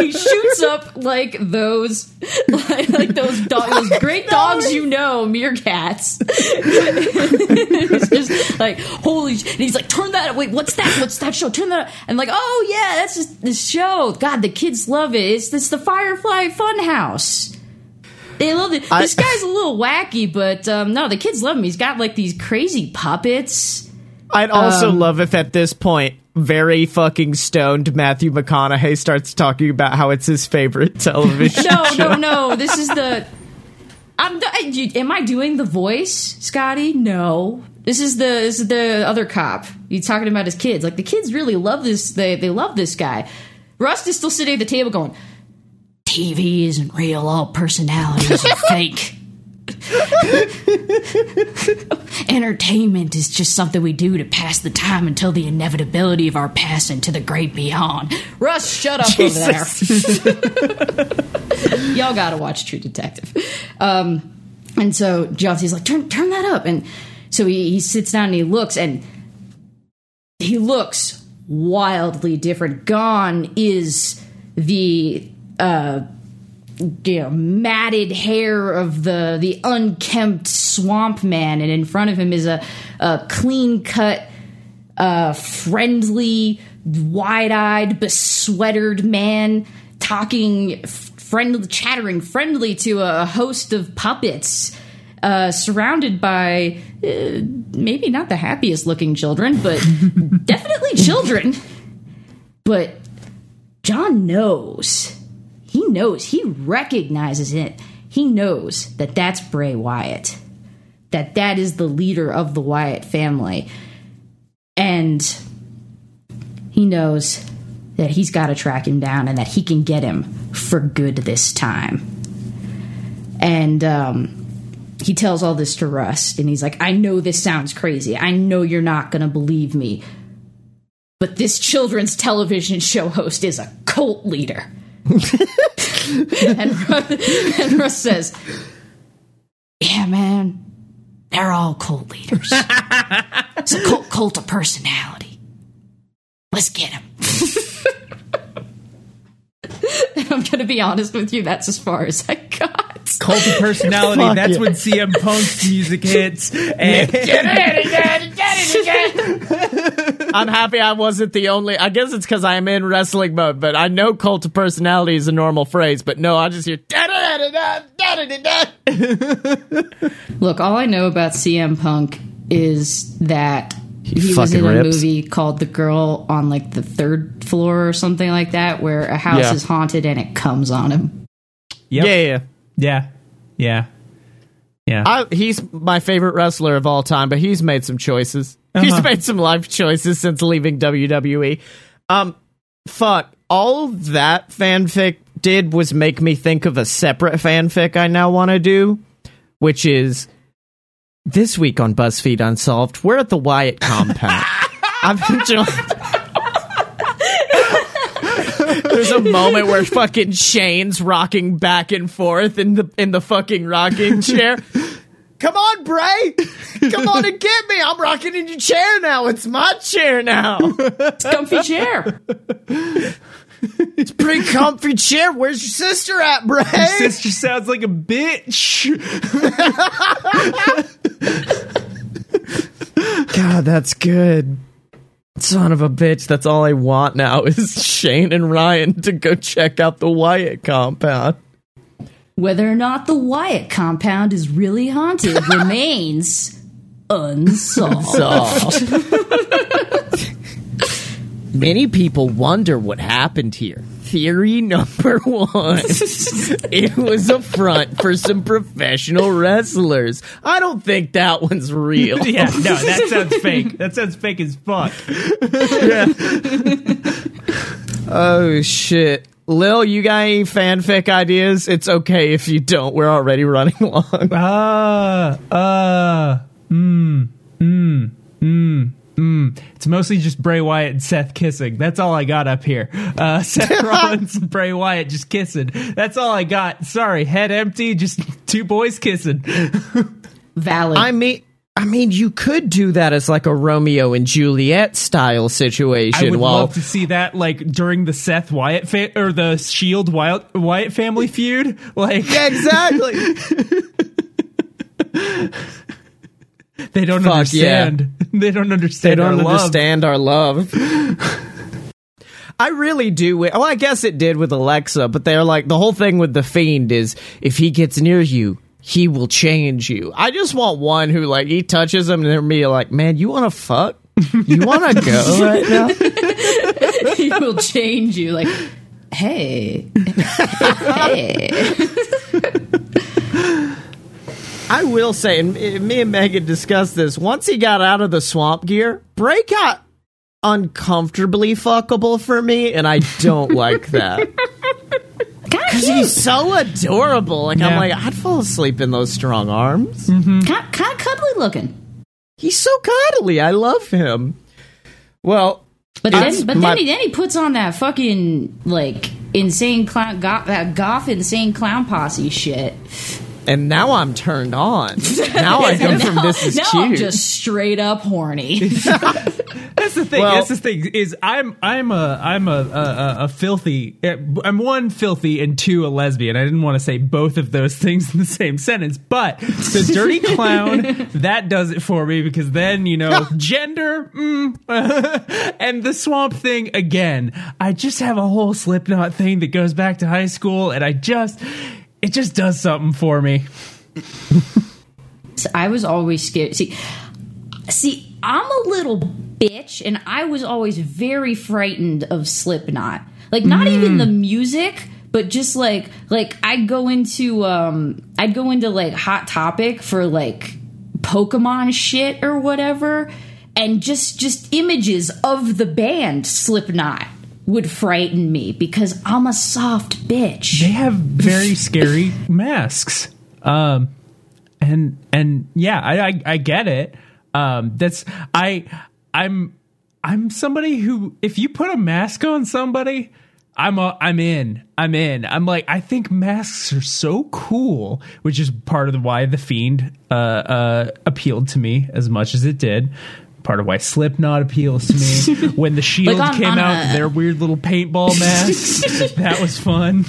he shoots up like those like, like those dogs those great dogs you know meerkats. It's just like holy sh- and he's like turn that wait what's that? What's that show? Turn that and like oh yeah that's just the show. God the kids love it. It's this the firefly funhouse they love it. I- this guy's a little wacky, but um, no, the kids love him. He's got like these crazy puppets. I'd also love if at this point, very fucking stoned Matthew McConaughey starts talking about how it's his favorite television No, show. no, no. This is the. I'm. Am I doing the voice, Scotty? No. This is the this is the other cop. He's talking about his kids. Like the kids really love this. They they love this guy. Rust is still sitting at the table going, "TV isn't real. All personalities are fake." Entertainment is just something we do to pass the time until the inevitability of our passing to the great beyond. Russ, shut up over there. Y'all gotta watch True Detective. Um, and so John C's like, turn turn that up. And so he, he sits down and he looks and he looks wildly different. Gone is the uh you know, matted hair of the the unkempt swamp man, and in front of him is a, a clean cut, uh, friendly, wide eyed, besweatered man talking, friendly, chattering friendly to a host of puppets. Uh, surrounded by uh, maybe not the happiest looking children, but definitely children. But John knows. He knows. He recognizes it. He knows that that's Bray Wyatt. That that is the leader of the Wyatt family. And he knows that he's got to track him down and that he can get him for good this time. And um, he tells all this to Rust, and he's like, I know this sounds crazy. I know you're not going to believe me. But this children's television show host is a cult leader. and, Russ, and Russ says, Yeah, man, they're all cult leaders. it's a cult, cult of personality. Let's get him. and I'm going to be honest with you, that's as far as I got. Cult of personality. Fuck that's yeah. when CM Punk's music hits. And I'm happy I wasn't the only. I guess it's because I am in wrestling mode, but I know cult of personality is a normal phrase, but no, I just hear. Look, all I know about CM Punk is that he, was fucking in a rips. movie called The Girl on like the third floor or something like that, where a house Yeah. is haunted and it comes on him. Yep. Yeah, yeah. yeah, yeah, yeah. I, he's my favorite wrestler of all time, but he's made some choices. He's Uh-huh. made some life choices since leaving WWE. Um, fuck. All that fanfic did was make me think of a separate fanfic I now want to do, which is this week on BuzzFeed Unsolved. We're at the Wyatt compound. I've enjoyed. There's a moment where fucking Shane's rocking back and forth in the in the fucking rocking chair. Come on, Bray! Come on and get me! I'm rocking in your chair now. It's my chair now. It's a comfy chair. It's a pretty comfy chair. Where's your sister at, Bray? Sister sounds like a bitch. God, that's good. Son of a bitch. That's all I want now is Shane and Ryan to go check out the Wyatt compound. Whether or not the Wyatt compound is really haunted remains unsolved. Many people wonder what happened here. Theory number one. it was a front for some professional wrestlers. I don't think that one's real. yeah, no, that sounds fake. That sounds fake as fuck. Oh shit. Lil, you got any fanfic ideas? It's okay if you don't. We're already running long. Ah, uh, mm, mm, mm, mm. It's mostly just Bray Wyatt and Seth kissing. That's all I got up here. Uh, Seth Rollins and Bray Wyatt just kissing. That's all I got. Sorry, head empty, just two boys kissing. Valid. I mean, I mean, you could do that as like a Romeo and Juliet style situation. I would while love to see that, like during the Seth Wyatt fa- or the Shield Wyatt, Wyatt family feud. Like yeah, exactly. They don't Fuck, understand. They don't understand. they don't our love. understand our love. I really do. wi- Well, I guess it did with Alexa, but they're like the whole thing with the fiend is if he gets near you, he will change you. I just want one who like he touches him and they're me like, man, you want to fuck? You want to go right now? he will change you. Like, hey, hey. I will say, and me and Megan discussed this. Once he got out of the swamp gear, Bray got uncomfortably fuckable for me, and I don't like that. Because he's so adorable. Like, Yeah. I'm like, I'd fall asleep in those strong arms. kind, kind of cuddly looking. He's so cuddly. I love him. Well, But then, but my- then, he, then he puts on that fucking like insane clown, goth, that goth insane clown posse shit. And now I'm turned on. Now I go from this is now cute. I'm just straight up horny. That's the thing. Well- that's the thing. Is I'm I'm a I'm a a, a, a filthy. I'm one filthy and two a lesbian. I didn't want to say both of those things in the same sentence, but the dirty clown that does it for me because then you know gender mm, and the swamp thing again. I just have a whole Slipknot thing that goes back to high school, and I just it just does something for me. I was always scared. See, see, I'm a little bitch, and I was always very frightened of Slipknot. Like, not even the music, but just like, like I'd go into, um, I'd go into like Hot Topic for like Pokemon shit or whatever, and just just images of the band Slipknot would frighten me because I'm a soft bitch. they have very scary masks. Um and and yeah I, I i get it. Um that's i i'm i'm somebody who if you put a mask on somebody i'm a, i'm in i'm in. I'm like i think masks are so cool which is part of the why the fiend uh uh appealed to me as much as it did part of why Slipknot appeals to me. when the Shield Like on- came on out, a- their weird little paintball masks, that was fun.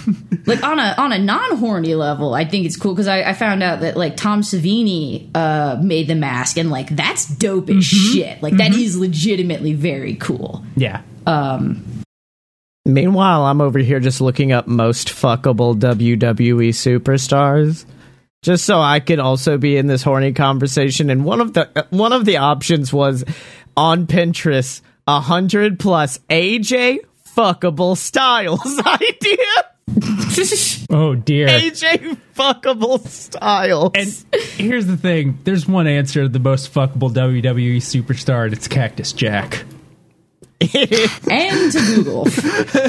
like on a on a non horny level, I think it's cool because I, I found out that like Tom Savini uh, made the mask and like that's dope as shit. Like that is legitimately very cool. yeah. Um, Meanwhile, I'm over here just looking up most fuckable WWE superstars, just so I could also be in this horny conversation. And one of the one of the options was on Pinterest, a hundred plus AJ fuckable styles idea. Oh dear. AJ fuckable styles. And here's the thing: there's one answer to the most fuckable WWE superstar, and it's Cactus Jack. And to Google.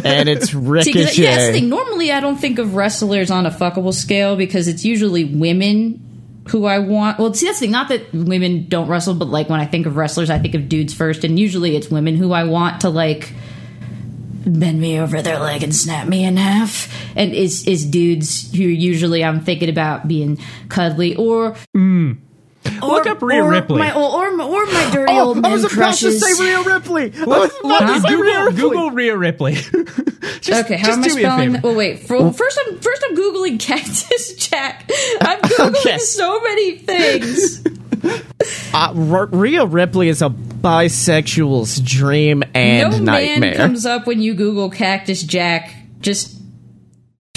and it's See, ricochet. yeah, that's the thing. Normally, I don't think of wrestlers on a fuckable scale because it's usually women who I want. Well, see, that's the thing. Not that women don't wrestle, but like when I think of wrestlers, I think of dudes first, and usually it's women who I want to like bend me over their leg and snap me in half. And is is dudes who usually I'm thinking about being cuddly or. Mm. Look up Rhea or Ripley. My, or, or, or my dirty Oh, old I man was about crushes. to say Rhea Ripley. I was about Huh? to say Rhea Google, Ripley. Google Rhea Ripley. just, Okay, how just am I do spelling that? Well, wait. For, first, I'm first I'm googling Cactus Jack. I'm googling Okay. so many things. Uh, R- Rhea Ripley is a bisexual's dream and no nightmare. man comes up when you Google Cactus Jack. Just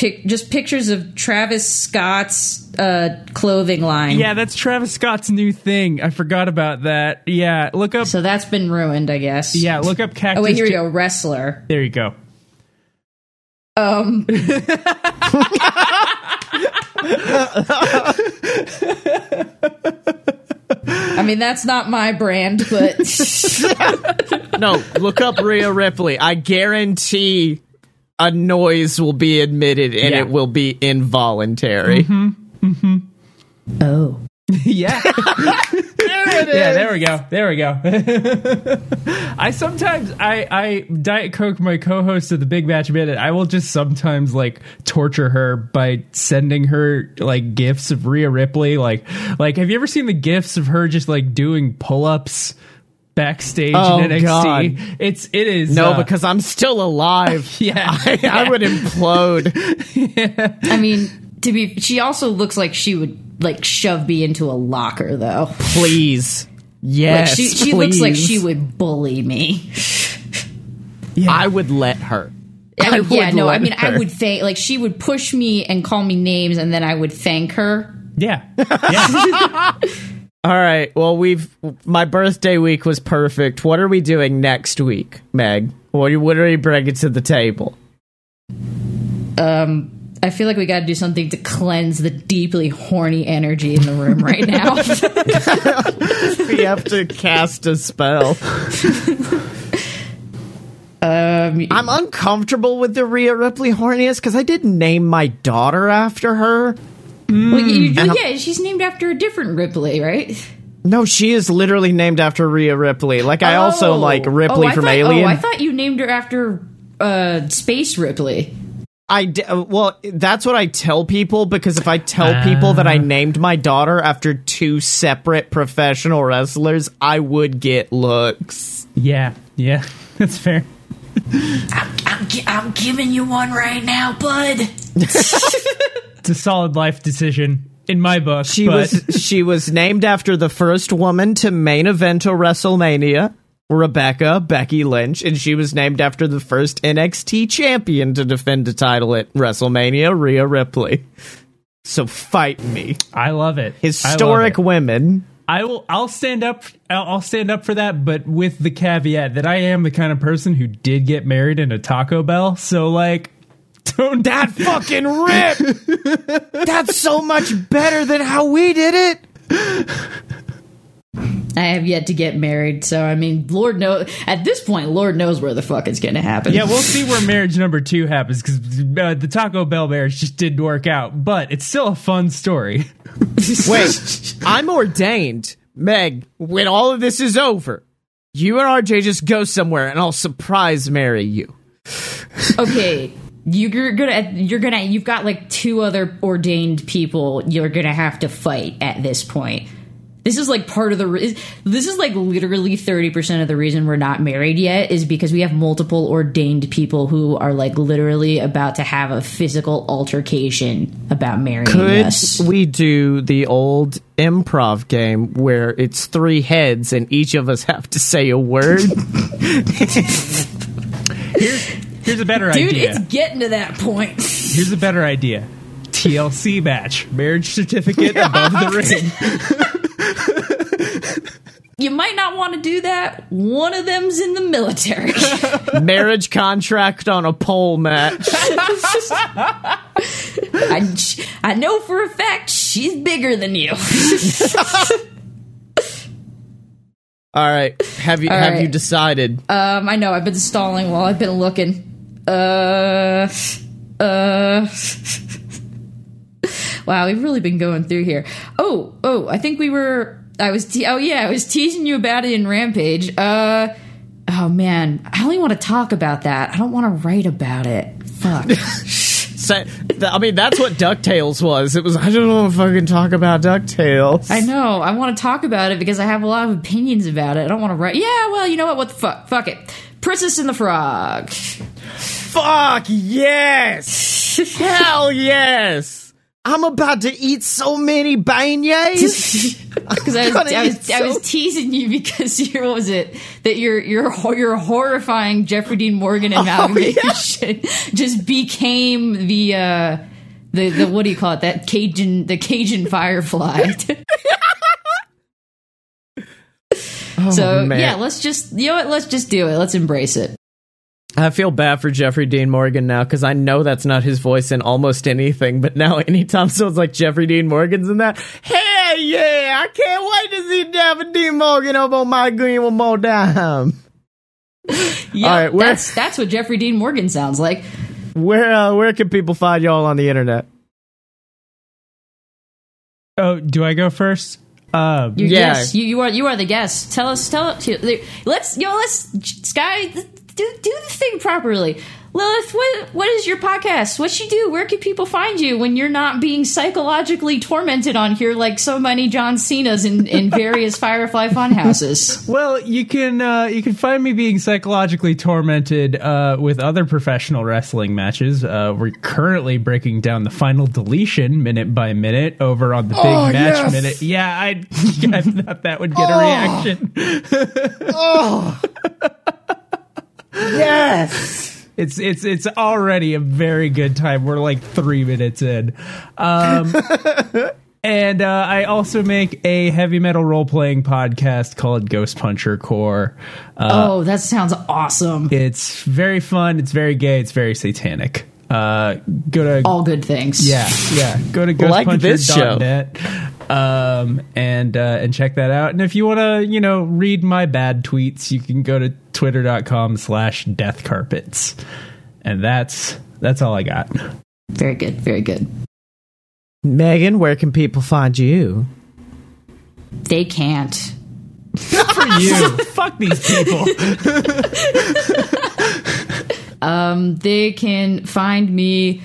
pic, just pictures of Travis Scott's uh, clothing line. Yeah, that's Travis Scott's new thing. I forgot about that. Yeah, look up. So that's been ruined, I guess. yeah, look up Cactus. Oh wait, here we go. Wrestler. There you go. Um. I mean, that's not my brand, but no, look up Rhea Ripley. I guarantee a noise will be admitted and Yeah. it will be involuntary. mm-hmm oh, yeah. There it is. Yeah, there we go. There we go. I sometimes I I Diet Coke my co-host of the Big Match Minute. I will just sometimes like torture her by sending her like gifs of Rhea Ripley. Like like have you ever seen the gifs of her just like doing pull-ups backstage Oh, in NXT? God. It's it is No, uh, because I'm still alive. Yeah. I, I would implode. I mean, to be, she also looks like she would like shove me into a locker, though. Please. Like Yes. she, she looks like she would bully me. yeah. I would let her. I mean, yeah, would no, I let mean, I would thank, like, she would push me and call me names, and then I would thank her. yeah. Yeah. All right. Well, we've my birthday week was perfect. What are we doing next week, Meg? What are, what are we bringing to the table? Um, I feel like we got to do something to cleanse the deeply horny energy in the room right now. We have to cast a spell. Um, I'm uncomfortable with the Rhea Ripley horniness because I didn't name my daughter after her. Well, you, And- yeah, she's named after a different Ripley, right? No, she is literally named after Rhea Ripley. Like I also Oh. like Oh, Ripley I from thought, Alien. Oh, I thought you named her after uh, Space Ripley. I d- uh, well, that's what I tell people because if I tell people that I named my daughter after two separate professional wrestlers, I would get looks. Yeah, yeah, that's fair. I'm, gi- I'm giving you one right now, bud. It's a solid life decision in my book. She but was she was named after the first woman to main event a WrestleMania, Rebecca Becky Lynch, and she was named after the first NXT champion to defend a title at WrestleMania, Rhea Ripley. So fight me, I love it. historic I, love it. women. I will. I'll stand up. I'll, I'll stand up for that, but with the caveat that I am the kind of person who did get married in a Taco Bell. So like, don't That fucking rip! That's so much better than how we did it. I have yet to get married, so I mean, Lord knows. At this point, Lord knows where the fuck it's going to happen. Yeah, we'll see where marriage number two happens because uh, the Taco Bell marriage just didn't work out, but it's still a fun story. Wait, I'm ordained. Meg, when all of this is over, you and RJ just go somewhere and I'll surprise marry you. okay you're gonna you're gonna you've got like two other ordained people you're gonna have to fight at this point this is like part of the re- this is like literally 30% of the reason we're not married yet is because we have multiple ordained people who are like literally about to have a physical altercation about marrying Could us we do the old improv game where it's three heads and each of us have to say a word? Here's a better dude idea. it's getting to that point Here's a better idea. TLC match, marriage certificate above the ring. you might not want to do that one of them's in the military Marriage contract on a pole match. I, I know for a fact she's bigger than you. All right, have you All have you decided? um, I know I've been stalling while I've been looking. Uh, uh. wow, we've really been going through here. Oh, oh, I think we were. I was. Te- oh yeah, I was teasing you about it in Rampage. Uh. Oh man, I only want to talk about that. I don't want to write about it. Fuck. I mean, that's what Ducktales was. It was. I don't want to fucking talk about Ducktales. I know. I want to talk about it because I have a lot of opinions about it. I don't want to write. Yeah, well, you know what? What the fuck? Fuck it. Princess and the Frog. Fuck yes! Hell yes! I'm about to eat so many beignets. Because I was, I, was, I was teasing you because you're, what was it that your your your horrifying Jeffrey Dean Morgan amalgamation just became the uh the the what do you call it that Cajun the Cajun Firefly. so Oh, man. yeah, let's just you know what? Let's just do it. Let's embrace it. I feel bad for Jeffrey Dean Morgan now because I know that's not his voice in almost anything. But now, anytime someone's like Jeffrey Dean Morgan's in that, hell yeah! I can't wait to see Jeffrey Dean Morgan up on my green one more time. Yeah, All right, where- that's that's what Jeffrey Dean Morgan sounds like. Where uh, where can people find y'all on the internet? oh, do I go first? Uh, You, Yeah. Yes, you, you are you are the guest. Tell us, tell us. Let's yo, let's Sky do do the thing properly. Lilith, what what is your podcast? What you do? Where can people find you when you're not being psychologically tormented on here like so many John Cena's in, in various Firefly funhouses? Well, you can uh, you can find me being psychologically tormented uh, with other professional wrestling matches. Uh, we're currently breaking down the final deletion minute by minute over on the Big Oh, Match yes. Minute. Yeah, I, I thought that would get a reaction. Yes. It's it's it's already a very good time. We're like three minutes in. Um, and uh, I also make a heavy metal role playing podcast called Ghost Puncher Core. Uh, oh, that sounds awesome. It's very fun. It's very gay. It's very satanic. Uh, go to All good things. yeah yeah. Go to Like this show. ghostpuncher.net. um, and uh, and check that out. And if you want to, you know, read my bad tweets, you can go to twitter.com slash death carpets. And that's that's all I got. Very good. Very good. Megan, where can people find you? They can't. For you. Fuck these people. Um, they can find me,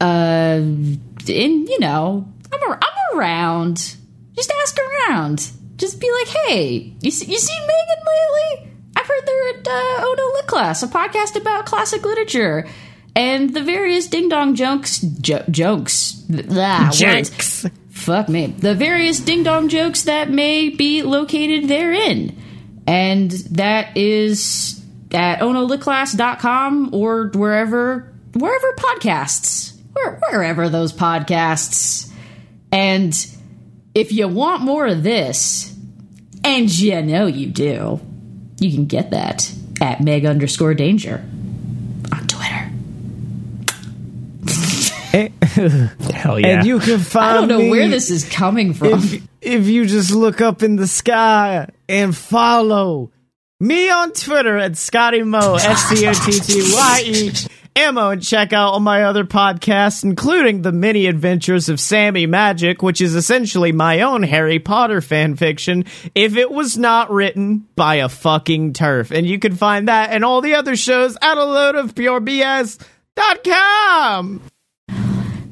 uh, in you know, I'm a, I'm around. Just ask around. Just be like, hey, you see, you seen Megan lately? I've heard they're at uh, Ono Lit Class, a podcast about classic literature. And the various ding dong jokes, jo- jokes, words. Jenks. Fuck me. The various ding dong jokes that may be located therein. And that is at onolitclass.com or wherever wherever podcasts. Where, wherever those podcasts. And if you want more of this, and you know you do, you can get that at meg underscore danger on Twitter. Eh. Hell yeah. And you can find I don't know me where this is coming from. if, if you just look up in the sky and follow me on Twitter at Scotty Mo, S C O T T Y E M O, and check out all my other podcasts, including The Mini Adventures of Sammy Magic, which is essentially my own Harry Potter fan fiction, if it was not written by a fucking TERF. And you can find that and all the other shows at a load of purebs.com.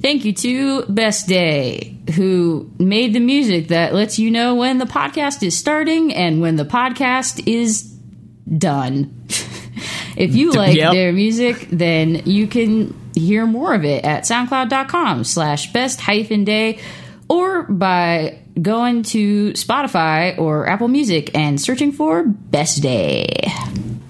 Thank you to Best Day, who made the music that lets you know when the podcast is starting and when the podcast is done. if you like Yep. their music, then you can hear more of it at soundcloud.com slash best hyphen day or by going to Spotify or Apple Music and searching for Best Day.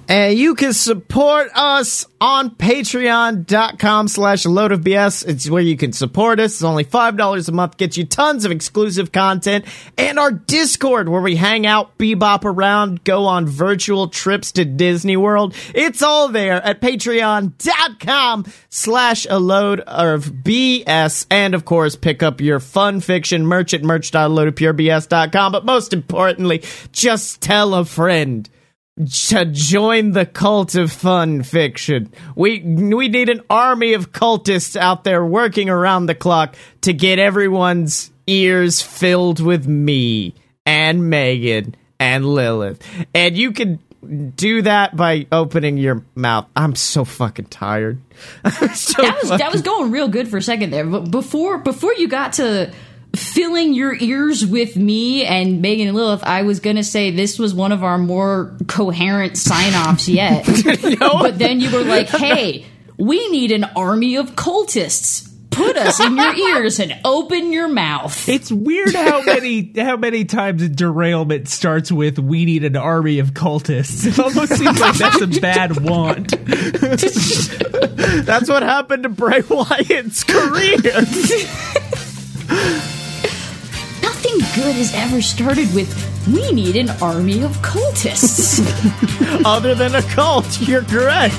And you can support us on patreon.com slash load of BS. It's where you can support us. It's only $5 a month, gets you tons of exclusive content and our Discord where we hang out, bebop around, go on virtual trips to Disney World. It's all there at patreon.com slash a load of BS. And of course, pick up your fun fiction merch at merch.loadofpurebs.com. But most importantly, just tell a friend to join the cult of fun fiction. We we need an army of cultists out there working around the clock to get everyone's ears filled with me and Megan and Lilith. And you can do that by opening your mouth. I'm so fucking tired. So that was that was going real good for a second there. But before before you got to filling your ears with me and Megan and Lilith, I was gonna say this was one of our more coherent sign offs yet. But then you were like, hey, we need an army of cultists. Put us in your ears and open your mouth. It's weird how many how many times a derailment starts with "We need an army of cultists." It almost seems like that's a bad want. That's what happened to Bray Wyatt's career. Nothing good has ever started with we need an army of cultists. Other than a cult, you're correct.